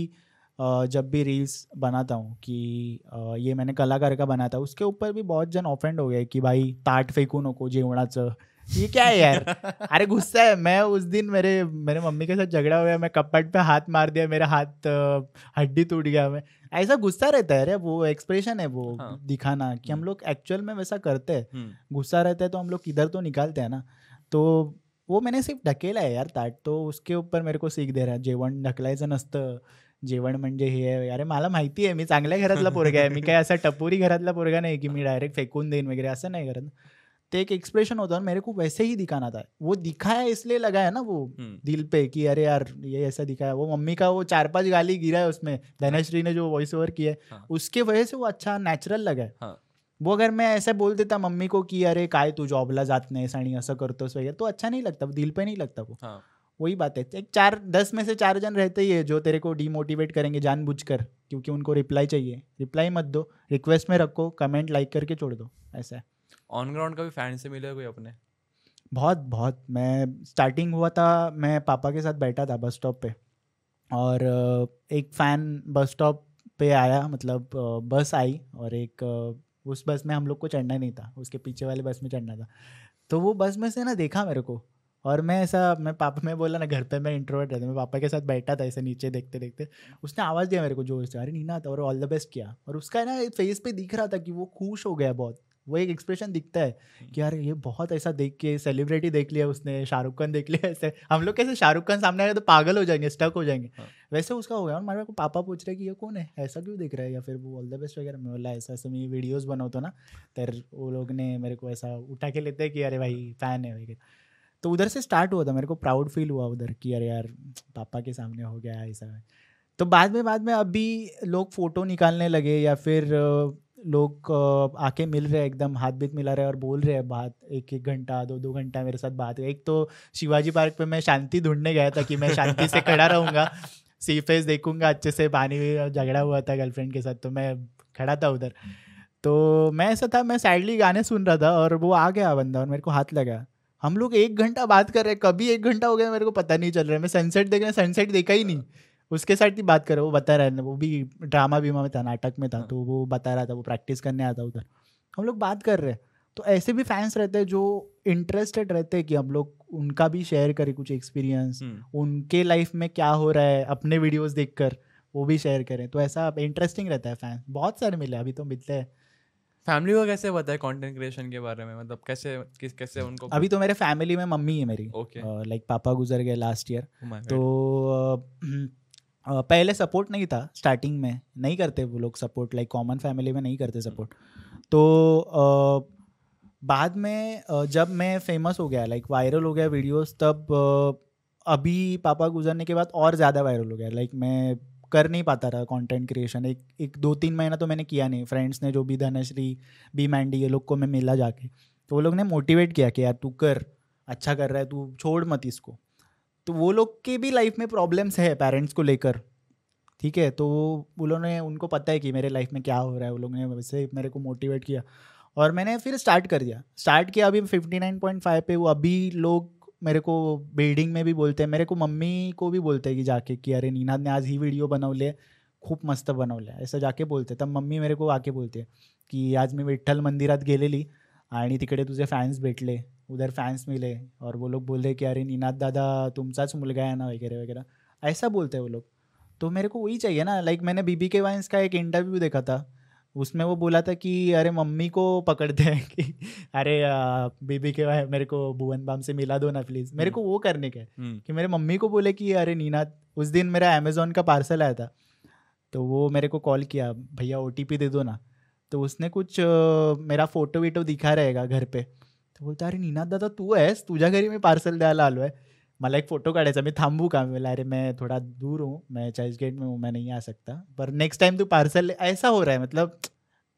जब भी रील्स बनाता हूँ कि ये मैंने कलाकार का बनाया था उसके ऊपर भी बहुत जन ऑफेंड हो गए कि भाई ताट फेकू नको जेवणाचं ये क्या है यार (laughs) अरे गुस्सा है मैं उस दिन मेरे मेरे मम्मी के साथ झगड़ा हो गया मैं कपट पे हाथ मार दिया मेरा हाथ हड्डी टूट गया मैं ऐसा गुस्सा रहता है अरे वो एक्सप्रेशन है वो हाँ। दिखाना कि हम हम्म। लोग एक्चुअल में वैसा करते हैं हम्म। गुस्सा रहता है तो हम लोग किधर तो निकालते हैं ना तो वो मैंने सिर्फ़ ढकेला है यार ताट तो उसके ऊपर मेरे को सीख दे रहा है जेवण ढकलायचं नसतं जेवण म्हणजे हे आहे. अरे मला माहिती आहे. मी चांगल्या घरातला पोरगा आहे. मी काय असा टपोरी घरातला पोरगा नाही की मी डायरेक्ट फेकून देईन वगैरे. असं नाही करत. तो एक एक्सप्रेशन होता. है मेरे को वैसे ही दिखाना था. वो दिखाया इसलिए लगा है ना वो हम्म। दिल पे कि अरे यार ये ऐसा दिखाया. वो मम्मी का वो चार पाँच गाली गिरा है उसमें. धनश्री ने जो वॉइस ओवर किया है हाँ। उसके वजह से वो अच्छा नेचुरल लगा है। हाँ। वो अगर मैं ऐसे बोल देता मम्मी को कि अरे काय तू जॉबला जात नाही आणि असं करतोस तो अच्छा नहीं लगता. दिल पे नहीं लगता वो. हाँ। वही बात है। एक चार दस में से चार जन रहते ही है जो तेरे को डीमोटिवेट करेंगे जानबूझकर क्योंकि उनको रिप्लाई चाहिए। रिप्लाई मत दो रिक्वेस्ट में रखो कमेंट लाइक करके छोड़ दो ऐसा है। ऑन ग्राउंड का भी फ़ैन से मिले कोई अपने? बहुत बहुत। मैं स्टार्टिंग हुआ था मैं पापा के साथ बैठा था बस स्टॉप पे। और एक फ़ैन बस स्टॉप पे आया मतलब बस आई और एक उस बस में हम लोग को चढ़ना नहीं था उसके पीछे वाले बस में चढ़ना था। तो वो बस में से ना देखा मेरे को और मैं ऐसा मैं पापा मैं बोला ना घर पे मैं इंट्रोवर्ट रहता मैं पापा के साथ बैठा था ऐसे नीचे देखते देखते उसने आवाज़ दिया मेरे को ज़ोर से अरे नीना था और ऑल द बेस्ट किया। और उसका ना फेस पे दिख रहा था कि वो खुश हो गया बहुत वो एक एक्सप्रेशन दिखता है कि यार ये बहुत ऐसा देख के सेलिब्रिटी देख लिया उसने शाहरुख खान देख लिया ऐसे हम लोग कैसे शाहरुख खान सामने आए तो पागल हो जाएँगे स्टक हो जाएँगे। हाँ। वैसे उसका हो गया और मेरे को पापा पूछ रहे कि ये कौन है ऐसा क्यों देख रहा है? या फिर वो ऑल द बेस्ट वगैरह? मैं बोला ऐसा ऐसे मैं वीडियोज़ बनाऊ बनाता ना तर वो लोग ने मेरे को ऐसा उठा के लेते हैं कि अरे भाई फ़ैन है वगैरह तो उधर से स्टार्ट हुआ था, मेरे को प्राउड फील हुआ उधर कि अरे यार, पापा के सामने हो गया ऐसा। तो बाद में बाद में अभी लोग फ़ोटो निकालने लगे या फिर लोग आके मिल रहे एकदम, हाथ बीत मिला रहे और बोल रहे हैं बात, एक एक घंटा, दो दो घंटा मेरे साथ बात एक तो शिवाजी पार्क पे मैं शांति ढूँढने गया था कि मैं शांति से खड़ा रहूँगा सी फेस देखूँगा, अच्छे से पानी झगड़ा हुआ था गर्लफ्रेंड के साथ तो मैं खड़ा था उधर। तो मैं ऐसा था, मैं सैडली गाने सुन रहा था और वो आ गया बंदा और मेरे को हाथ लगा। हम लोग एक घंटा बात कर रहे हैं कभी एक घंटा हो गया मेरे को पता नहीं चल रहा है। मैं सनसेट देख रहा सनसेट देखा ही नहीं। उसके साथ ही बात करे वो बता रहा है वो भी ड्रामा बीमा में था नाटक में था हाँ। तो वो बता रहा था वो प्रैक्टिस करने आता उधर। हम लोग बात कर रहे हैं तो ऐसे भी फैंस रहते हैं जो इंटरेस्टेड रहते हैं कि हम लोग उनका भी शेयर करें कुछ एक्सपीरियंस हम्म। उनके लाइफ में क्या हो रहा है अपने वीडियोस देखकर वो भी शेयर करें। तो ऐसा इंटरेस्टिंग रहता है फैंस बहुत सारे मिले अभी तो मिलते हैं। फैमिली को कैसे पता है कंटेंट क्रिएशन के बारे में? मतलब कैसे किस कैसे उनको अभी तो मेरे फैमिली में मम्मी है मेरी। ओके लाइक पापा गुजर गए लास्ट ईयर oh तो पहले सपोर्ट नहीं था स्टार्टिंग में। नहीं करते वो लोग सपोर्ट लाइक कॉमन फैमिली में नहीं करते सपोर्ट तो बाद में जब मैं फ़ेमस हो गया लाइक वायरल हो गया वीडियोस तब अभी पापा गुजरने के बाद और ज़्यादा वायरल हो गया। लाइक मैं कर नहीं पाता रहा कंटेंट क्रिएशन एक एक दो तीन महीना तो मैंने किया नहीं। फ्रेंड्स ने जो भी धनश्री बी मैंडी, ये लोग को मैं मिला जाके। तो वो लोग ने मोटिवेट किया कि यार तू कर अच्छा कर रहा है, तू छोड़ मत इसको। तो वो लोग के भी लाइफ में प्रॉब्लम्स है पेरेंट्स को लेकर। ठीक है? तो वो लोगों ने, उनको पता है कि मेरे लाइफ में क्या हो रहा है। वो लोग ने वैसे मेरे को मोटिवेट किया। और मैंने फिर स्टार्ट कर दिया। स्टार्ट किया अभी फिफ्टी नाइन पॉइंट फाइव पे। वो अभी लोग मेरे को बिल्डिंग में भी बोलते हैं, मेरे को मम्मी को भी बोलते हैं कि जाके कि अरे नीनाद ने आज ही वीडियो बनवले खूप मस्त बनवलं ऐसा जाके बोलते तब मम्मी मेरे को आके बोलते की आज मी विठ्ठल मंदिरात गेलेली आणि तिकडे तुझे फॅन्स भेटले, उधर फैंस मिले और वो लोग बोल रहे कि अरे नीनाथ दादा तुमचाच मुलगा है ना वगैरह वगैरह ऐसा बोलते हैं वो लोग. तो मेरे को वही चाहिए ना लाइक मैंने बीबी के वाइंस का एक इंटरव्यू देखा था. उसमें वो बोला था कि अरे मम्मी को पकड़ते हैं कि अरे बीबी के मेरे को भुवन बाम से मिला दो ना प्लीज़ मेरे हम्म। को वो करने का है हम्म। कि मेरे मम्मी को बोले कि अरे नीना उस दिन मेरा अमेज़ोन का पार्सल आया था तो वो मेरे को कॉल किया भैया ओटीपी दे दो ना तो उसने कुछ मेरा फ़ोटो वीटो दिखा रहेगा घर पे तो बोलतो अरे निनाद दादा तू आहेस तुझ्या घरी मी पार्सल द्यायला आलो आहे मला एक फ़ोटो काढायचा मी थांबू का बोला अरे मैं थोड़ा दूर हूँ मैं चर्च गेट में हूँ मैं नहीं आ सकता। पर नेक्स्ट टाइम तू पार्सल ऐसा हो रहा है मतलब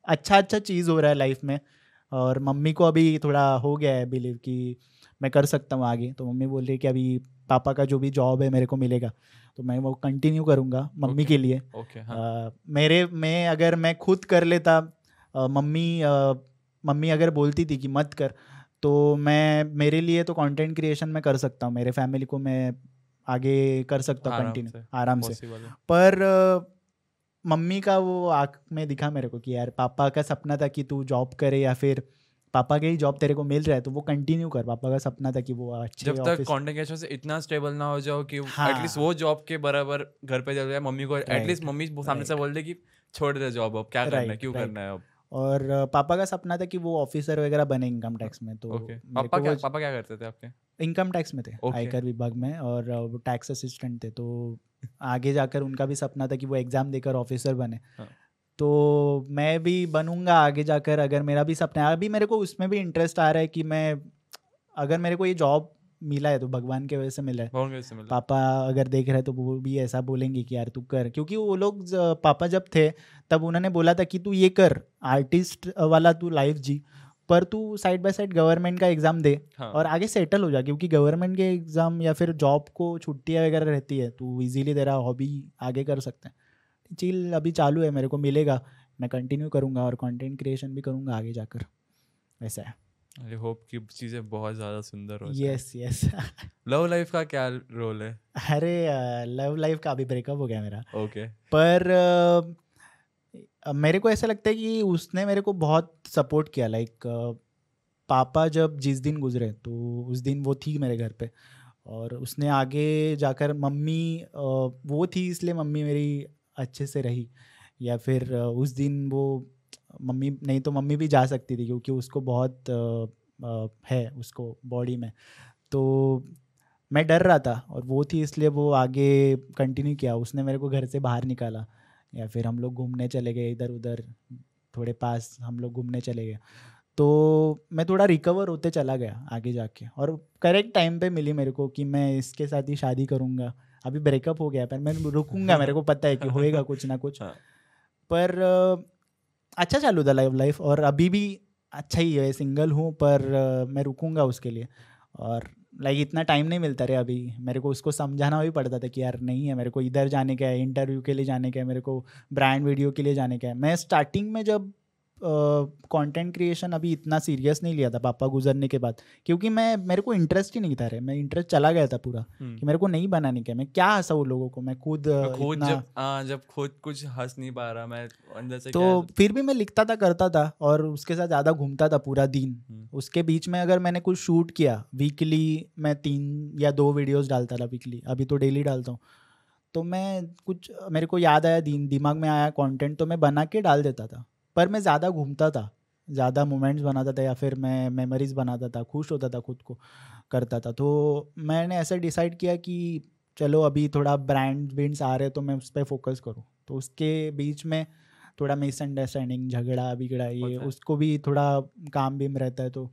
अच्छा अच्छा चीज़ हो रहा है लाइफ में। और मम्मी को अभी थोड़ा हो गया है बिलीव कि मैं कर सकता हूँ आगे। तो मम्मी बोल रही है कि अभी पापा का जो भी जॉब है मेरे को मिलेगा तो मैं वो कंटिन्यू करूँगा मम्मी okay, के लिए। okay, हाँ. आ, मेरे में अगर मैं खुद कर लेता आ, मम्मी आ, मम्मी अगर बोलती थी कि मत कर तो मैं मेरे लिए तो कंटेंट क्रिएशन में कर सकता हूँ मेरे फैमिली को मैं आगे कर सकता हूँ कंटिन्यू आराम से। पर मम्मी का वो आँख में दिखा मेरे को कि यार पापा का सपना था कि तू जॉब करे या फिर पापा के ही जॉब तेरे को मिल रहा है तो वो कंटिन्यू कर पापा का सपना था कि वो अच्छे जब तक कंटेंट से इतना स्टेबल ना हो जाओ कि हाँ, एटलीस्ट वो जॉब के बराबर घर पे चल जाए मम्मी को एटलीस्ट मम्मी सामने से बोल दे कि छोड़ दे जॉब अब क्या करना है क्यों करना है अब? और पापा का सपना था कि वो ऑफिसर वगैरह बने इनकम टैक्स में तो okay. पापा क्या पापा क्या करते थे आपके इनकम टैक्स में थे okay. आयकर विभाग में और वो टैक्स असिस्टेंट थे तो आगे जाकर उनका भी सपना था कि वो एग्ज़ाम देकर ऑफिसर बने हाँ. तो मैं भी बनूँगा आगे जाकर अगर मेरा भी सपना है अभी मेरे को उसमें भी इंटरेस्ट आ रहा है कि मैं अगर मेरे को ये जॉब मिला है तो भगवान के वजह से मिला है। पापा अगर देख रहे हैं तो वो भी ऐसा बोलेंगे कि यार तू कर। क्योंकि वो लोग पापा जब थे तब उन्होंने बोला था कि तू ये कर आर्टिस्ट वाला तू लाइफ जी। पर तू साइड बाय साइड गवर्नमेंट का एग्ज़ाम दे हाँ. और आगे सेटल हो जा क्योंकि गवर्नमेंट के एग्ज़ाम या फिर जॉब को छुट्टियाँ वगैरह रहती है तो इजीली तेरा हॉबी आगे कर सकते हैं। चील अभी चालू है मेरे को मिलेगा। मैं कंटिन्यू करूँगा और कंटेंट क्रिएशन भी करूँगा आगे जाकर। ऐसा है। आई होप कि चीज़ें बहुत ज़्यादा सुंदर हो यस यस लव लाइफ का क्या रोल है? अरे लव लाइफ का अभी ब्रेकअप हो गया मेरा। Okay okay. पर uh, मेरे को ऐसा लगता है कि उसने मेरे को बहुत सपोर्ट किया लाइक like, uh, पापा जब जिस दिन गुजरे तो उस दिन वो थी मेरे घर पे। और उसने आगे जाकर मम्मी uh, वो थी इसलिए मम्मी मेरी अच्छे से रही। या फिर उस दिन वो मम्मी नहीं तो मम्मी भी जा सकती थी क्योंकि उसको बहुत आ, आ, है उसको बॉडी में। तो मैं डर रहा था और वो थी इसलिए वो आगे कंटिन्यू किया। उसने मेरे को घर से बाहर निकाला या फिर हम लोग घूमने चले गए इधर उधर थोड़े पास हम लोग घूमने चले गए। तो मैं थोड़ा रिकवर होते चला गया आगे जाके और करेक्ट टाइम पे मिली मेरे को कि मैं इसके साथ ही शादी करूँगा। अभी ब्रेकअप हो गया पर मैं रुकूँगा मेरे को पता है कि होएगा कुछ ना कुछ। हाँ। पर अच्छा चालू था लाइव लाइफ और अभी भी अच्छा ही है। सिंगल हूँ, पर मैं रुकूँगा उसके लिए। और लाइक इतना टाइम नहीं मिलता रे अभी। मेरे को उसको समझाना भी पड़ता था कि यार नहीं है, मेरे को इधर जाने का है इंटरव्यू के लिए जाने का है, मेरे को ब्रांड वीडियो के लिए जाने का है। मैं स्टार्टिंग में जब कंटेंट uh, क्रिएशन अभी इतना सीरियस नहीं लिया था पापा गुजरने के बाद क्योंकि मैं मेरे को इंटरेस्ट ही नहीं था रे। मैं इंटरेस्ट चला गया था पूरा हम्म। कि मेरे को नहीं बनाने का मैं क्या हंसा वो लोगों को? मैं खुद खुद जब आ, जब खुद कुछ हंस नहीं पा रहा मैं अंदर से तो फिर भी मैं लिखता था करता था और उसके साथ ज़्यादा घूमता था पूरा दिन। हम्म। उसके बीच में अगर मैंने कुछ शूट किया वीकली मैं तीन या दो वीडियोज़ डालता था वीकली अभी तो डेली डालता हूँ। तो मैं कुछ मेरे को याद आया दिन दिमाग में आया कंटेंट तो मैं बना के डाल देता था। पर मैं ज़्यादा घूमता था ज़्यादा मोमेंट्स बनाता था या फिर मैं मेमोरीज बनाता था खुश होता था खुद को करता था। तो मैंने ऐसा डिसाइड किया कि चलो अभी थोड़ा ब्रांड विंड्स आ रहे तो मैं उस पर फोकस करूँ। तो उसके बीच में थोड़ा मिसअंडरस्टैंडिंग झगड़ा बिगड़ा ये उसको भी थोड़ा काम भी रहता है तो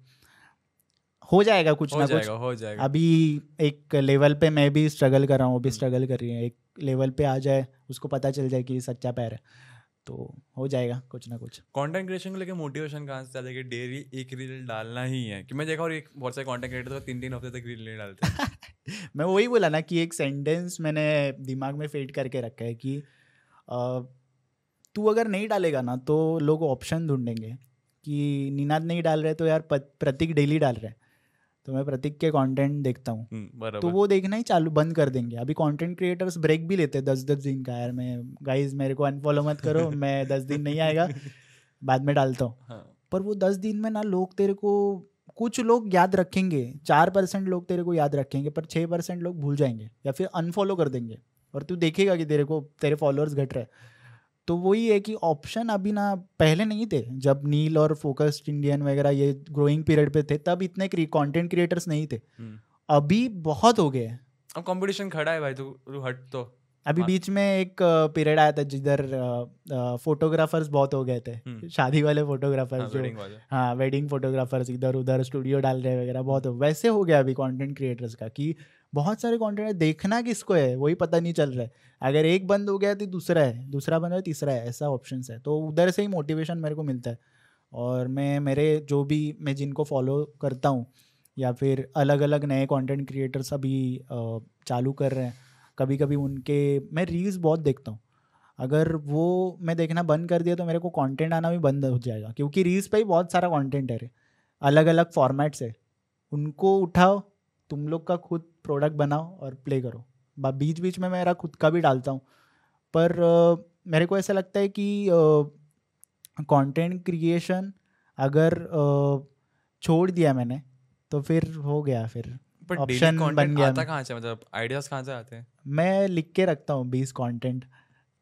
हो जाएगा कुछ हो ना जाएगा, कुछ। हो जाएगा। अभी एक लेवल पे मैं भी स्ट्रगल कर रहा हूँ वो भी स्ट्रगल हम्म। कर रही है। एक लेवल पे आ जाए उसको पता चल जाए कि सच्चा पैर है। तो हो जाएगा कुछ ना कुछ। कंटेंट क्रिएशन को लेकर मोटिवेशन कहाँ से आता कि डेली एक रील डालना ही है? कि मैं देखा और एक बहुत सारे कंटेंट क्रिएटर तो तीन तीन हफ़्ते तक रील नहीं डालते। (laughs) मैं वही बोला ना कि एक सेंटेंस मैंने दिमाग में फेड करके रखा है कि तू अगर नहीं डालेगा ना तो लोग ऑप्शन ढूंढेंगे कि निनाद नहीं डाल रहे तो यार प्रतीक डेली डाल रहे तो मैं प्रतीक के कंटेंट देखता हूँ। हम्म, तो वो देखना ही चालू बंद कर देंगे। अभी कंटेंट क्रिएटर्स ब्रेक भी लेते हैं दस दस दिन का यार मैं गाइज़ मेरे को अनफॉलो मत करो (laughs) मैं दस दिन नहीं आएगा। बाद में डालता हूँ। हाँ. पर वो दस दिन में ना लोग तेरे को कुछ लोग याद रखेंगे चार परसेंट लोग तेरे को याद रखेंगे पर छः परसेंट लोग भूल जाएँगे या फिर अनफॉलो कर देंगे। और तू देखेगा कि तेरे को तेरे फॉलोअर्स घट रहे तो वही है कि ऑप्शन अभी ना पहले नहीं थे जब नील और फोकस्ड इंडियन वगैरह ये ग्रोइंग पीरियड पे थे तब इतने कंटेंट क्रिएटर्स नहीं थे हम्म। अभी बहुत हो गए अब कंपटीशन खड़ा है भाई तू हट तो अभी हाँ। बीच में एक पीरियड आया था जिधर फोटोग्राफर्स बहुत हो गए थे हम्म। शादी वाले फोटोग्राफर्स हाँ, जो हाँ वेडिंग फोटोग्राफर्स इधर उधर स्टूडियो डाल रहे वगैरह बहुत हो वैसे हो गया अभी कंटेंट क्रिएटर्स का कि बहुत सारे कंटेंट देखना किसको है, वही पता नहीं चल रहा है। अगर एक बंद हो गया तो दूसरा है, दूसरा बंद है तीसरा है, ऐसा ऑप्शन है। तो उधर से ही मोटिवेशन मेरे को मिलता है। और मैं, मेरे जो भी, मैं जिनको फॉलो करता हूँ, या फिर अलग अलग नए कंटेंट क्रिएटर्स अभी चालू कर रहे हैं कभी कभी उनके, मैं रील्स बहुत देखता हूँ। अगर वो, मैं देखना बंद कर दिया तो मेरे को कंटेंट आना भी बंद हो जाएगा, क्योंकि रील्स पे ही बहुत सारा कंटेंट है अलग अलग फॉर्मेट्स है। उनको उठाओ, तुम लोग का खुद प्रोडक्ट बनाओ और प्ले करो। बीच बीच में मेरा खुद का भी डालता हूँ। पर uh, मेरे को ऐसा लगता है कि कंटेंट uh, क्रिएशन अगर uh, छोड़ दिया मैंने तो फिर हो गया फिर ऑप्शन बन गया आता कहाँ से? मतलब आइडियाज़ कहाँ से आते हैं? मैं लिख के रखता हूँ बीस कंटेंट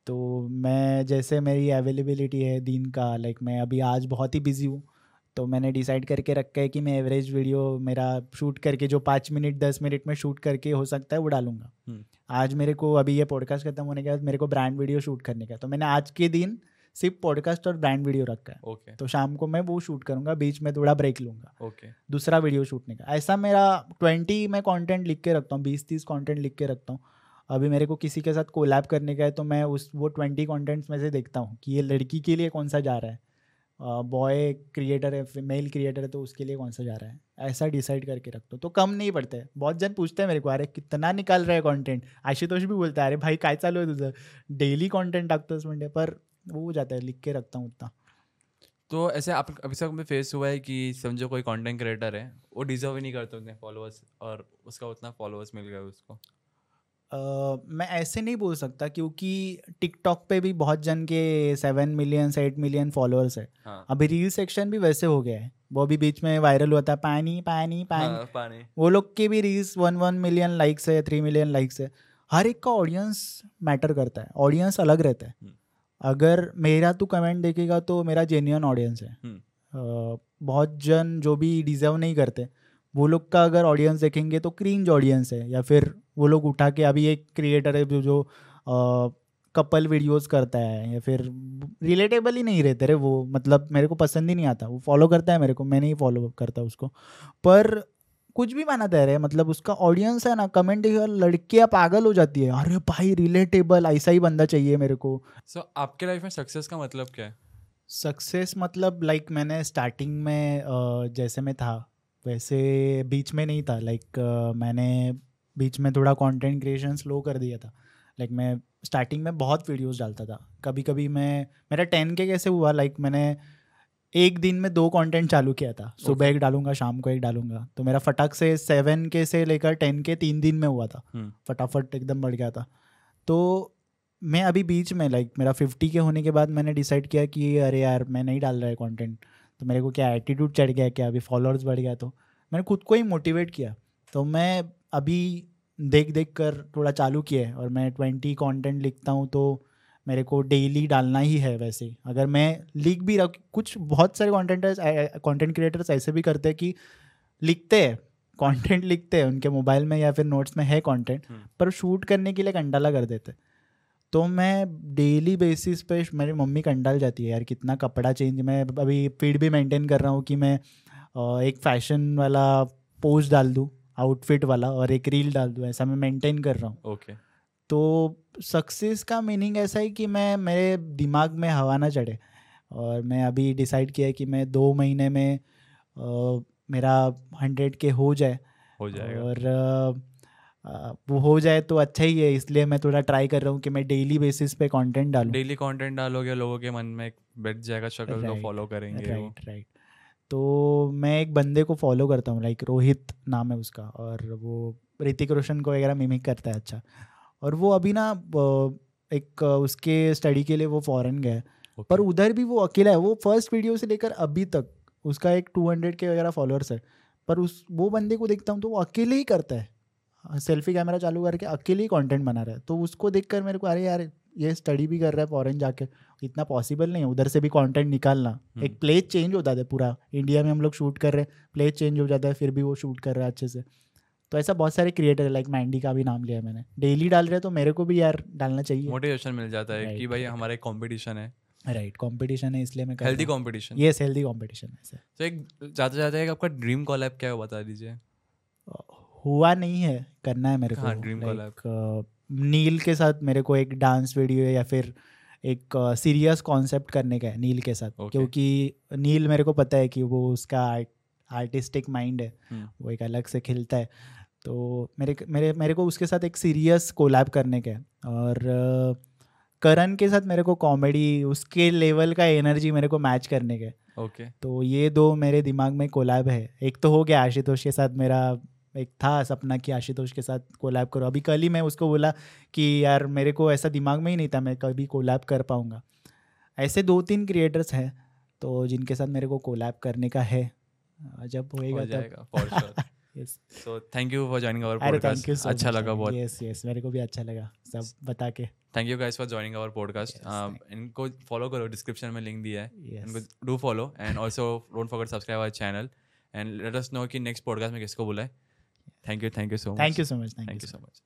तो मैं जैसे मेरी अवेलेबिलिटी है दिन का लाइक मैं अभी आज बहुत ही बिज़ी हूँ। तो मैंने डिसाइड करके रखा है कि मैं एवरेज वीडियो मेरा शूट करके जो पाँच मिनट दस मिनट में शूट करके हो सकता है वो डालूँगा। हम्म। आज मेरे को अभी ये पॉडकास्ट खत्म होने के बाद मेरे को ब्रांड वीडियो शूट करने का तो मैंने आज के दिन सिर्फ़ पॉडकास्ट और ब्रांड वीडियो रखा है। Okay. तो शाम को मैं वो शूट करूँगा बीच में थोड़ा ब्रेक लूँगा। Okay. दूसरा वीडियो शूटने का। ऐसा मेरा ट्वेंटी मैं कंटेंट लिख के रखता हूँ बीस तीस कंटेंट लिख के रखता हूँ। अभी मेरे को किसी के साथ कोलैब करने का है तो मैं उस वो ट्वेंटी कॉन्टेंट्स में से देखता हूँ कि ये लड़की के लिए कौन सा जा रहा है। बॉय क्रिएटर है मेल क्रिएटर है तो उसके लिए कौन सा जा रहा है? ऐसा डिसाइड करके रखते तो कम नहीं पड़ते बहुत जन पूछते हैं मेरे को, अरे, कितना निकाल रहा है कंटेंट आशुतोष भी बोलता है, अरे, भाई, काय चालू है तुझं? डेली कंटेंट टाकतोस म्हणजे पर। वो हो जाता है, लिख के रखता हूँ उतना। तो ऐसे आप अभी तक में फेस हुआ है कि समझो कोई कंटेंट क्रिएटर है, वो डिजर्व ही नहीं करते उतने फॉलोअर्स और उसका उतना फॉलोअर्स मिल गया उसको। मैं ऐसे नहीं बोल सकता क्योंकि टिकटॉक पे भी बहुत जन के seven million eight million followers है। हाँ. अभी रील सेक्शन भी वैसे हो गया है। वो भी बीच में वायरल हुआ था पानी पानी पानी हाँ, पानी। वो लोग के भी reels one one million likes है थ्री मिलियन लाइक्स है। हर एक का ऑडियंस मैटर करता है। ऑडियंस अलग रहता है। हम्म। अगर मेरा तो कमेंट देखेगा तो मेरा जेन्यून ऑडियंस है। हम्म। बहुत जन जो भी डिजर्व नहीं करते वो लोग का अगर ऑडियंस देखेंगे तो क्रींज ऑडियंस है या फिर वो लोग उठा के अभी एक क्रिएटर है जो जो कपल वीडियोस करता है या फिर रिलेटेबल ही नहीं रहते रे वो मतलब मेरे को पसंद ही नहीं आता। वो फॉलो करता है मेरे को मैं नहीं फॉलो करता उसको। पर कुछ भी माना दे रहे मतलब उसका ऑडियंस है ना कमेंट लड़कियाँ पागल हो जाती है। अरे भाई रिलेटेबल ऐसा ही बंदा चाहिए मेरे को। सो so, आपके लाइफ में सक्सेस का मतलब क्या है? सक्सेस मतलब लाइक like, मैंने स्टार्टिंग में जैसे मैं था वैसे बीच में नहीं था। लाइक like, मैंने बीच में थोड़ा कंटेंट क्रिएशन स्लो कर दिया था। लाइक मैं स्टार्टिंग में बहुत वीडियोस डालता था। कभी कभी मैं मेरा टेन के कैसे हुआ? लाइक मैंने एक दिन में दो कंटेंट चालू किया था। सुबह एक डालूँगा शाम को एक डालूँगा। तो मेरा फटाक से सेवन के से लेकर टेन के तीन दिन में हुआ था। हम्म। फटाफट एकदम बढ़ गया था। तो मैं अभी बीच में लाइक मेरा फिफ्टी के होने के बाद मैंने डिसाइड किया कि अरे यार मैं नहीं डाल रहा है कंटेंट तो मेरे को क्या एटीट्यूड चढ़ गया क्या अभी फॉलोअर्स बढ़ गया? तो मैंने खुद को ही मोटिवेट किया। तो मैं अभी देख देख कर थोड़ा चालू किया है और मैं ट्वेंटी कंटेंट लिखता हूँ तो मेरे को डेली डालना ही है वैसे। अगर मैं लिख भी रख कुछ बहुत सारे कॉन्टेंटर्स कॉन्टेंट क्रिएटर्स ऐसे भी करते हैं कि लिखते हैं कंटेंट लिखते हैं उनके मोबाइल में या फिर नोट्स में है कंटेंट हम्म। पर शूट करने के लिए कंडाला कर देते तो मैं डेली बेसिस पे मेरी मम्मी कंडाल जाती है यार कितना कपड़ा चेंज मैं अभी फ़ीड भी मेंटेन कर रहा हूँ कि मैं एक फ़ैशन वाला पोस्ट डाल दूँ। आउटफिट वाला और एक रील डाल दूँ ऐसा मैं मेंटेन कर रहा हूँ। Okay okay. तो सक्सेस का मीनिंग ऐसा है कि मैं मेरे दिमाग में हवा ना चढ़े और मैं अभी डिसाइड किया है कि मैं दो महीने में आ, मेरा हंड्रेड के हो जाए। हो जाएगा। और आ, वो हो जाए तो अच्छा ही है इसलिए मैं थोड़ा ट्राई कर रहा हूँ कि मैं डेली बेसिस पे कंटेंट डालूँ। डेली कंटेंट डालोगे लोगों के मन में बैठ जाएगा शक्ल तो फॉलो करेंगे राइट राइट तो मैं एक बंदे को फॉलो करता हूँ लाइक रोहित नाम है उसका और वो ऋतिक रोशन को वगैरह मिमिक करता है अच्छा। और वो अभी ना एक उसके स्टडी के लिए वो फॉरेन गया okay. पर उधर भी वो अकेला है वो फ़र्स्ट वीडियो से लेकर अभी तक उसका एक टू हंड्रेड के वगैरह फॉलोअर्स है। पर उस वो बंदे को देखता हूँ तो वो अकेले ही करता है। सेल्फी कैमरा चालू करके अकेले ही कंटेंट बना रहा है। तो उसको देखकर मेरे को अरे यार ये स्टडी भी कर रहा है फॉरेन जाके। इतना पॉसिबल नहीं है उधर से भी कंटेंट निकालना। हम्म। एक प्लेस चेंज होता है पूरा। इंडिया में हम लोग शूट कर रहे हैं प्लेस चेंज हो जाता है फिर भी वो शूट कर रहा है अच्छे से। तो ऐसा बहुत सारे क्रिएटर है लाइक मैंडी का भी नाम लिया मैंने। डेली डाल रहे तो मेरे को भी यार डालना चाहिए। मोटिवेशन मिल जाता है कि भाई हमारा एक कॉम्पिटिशन है। राइट कंपटीशन है इसलिए मैं healthy competition yes healthy competition है सर तो एक जाते जाते आपका ड्रीम कॉलैब क्या है बता दीजिए। हुआ नहीं है करना है मेरे को। ड्रीम कॉलैब नील के साथ मेरे को एक डांस वीडियो या फिर एक सीरियस uh, कॉन्सेप्ट करने का है नील के साथ okay. क्योंकि नील मेरे को पता है कि वो उसका आर्टिस्टिक माइंड है hmm. वो एक अलग से खिलता है तो मेरे मेरे मेरे को उसके साथ एक सीरियस कोलैब करने का है और uh, करण के साथ मेरे को कॉमेडी उसके लेवल का एनर्जी मेरे को मैच करने के ओके okay. तो ये दो मेरे दिमाग में कोलैब है एक तो हो गया आशुतोष के साथ मेरा एक था सपना कि आशुतोष के साथ कोलैब करो। अभी कल ही मैं उसको बोला कि यार मेरे को ऐसा दिमाग में ही नहीं था मैं कभी कोलैब कर पाऊँगा। ऐसे दो तीन क्रिएटर्स हैं तो जिनके साथ मेरे को कोलैब करने का है जब होएगा तब। Yes so thank you for joining our podcast अच्छा लगा बहुत। यस यस मेरे को भी अच्छा लगा सब बता के। Thank you guys for joining our podcast इनको फॉलो करो डिस्क्रिप्शन में लिंक दिया है। इनको do follow and also don't forget subscribe our channel and let us know कि नेक्स्ट पॉडकास्ट में किसको बुलाए। thank you thank you so much. thank you so much thank, thank you, you so much.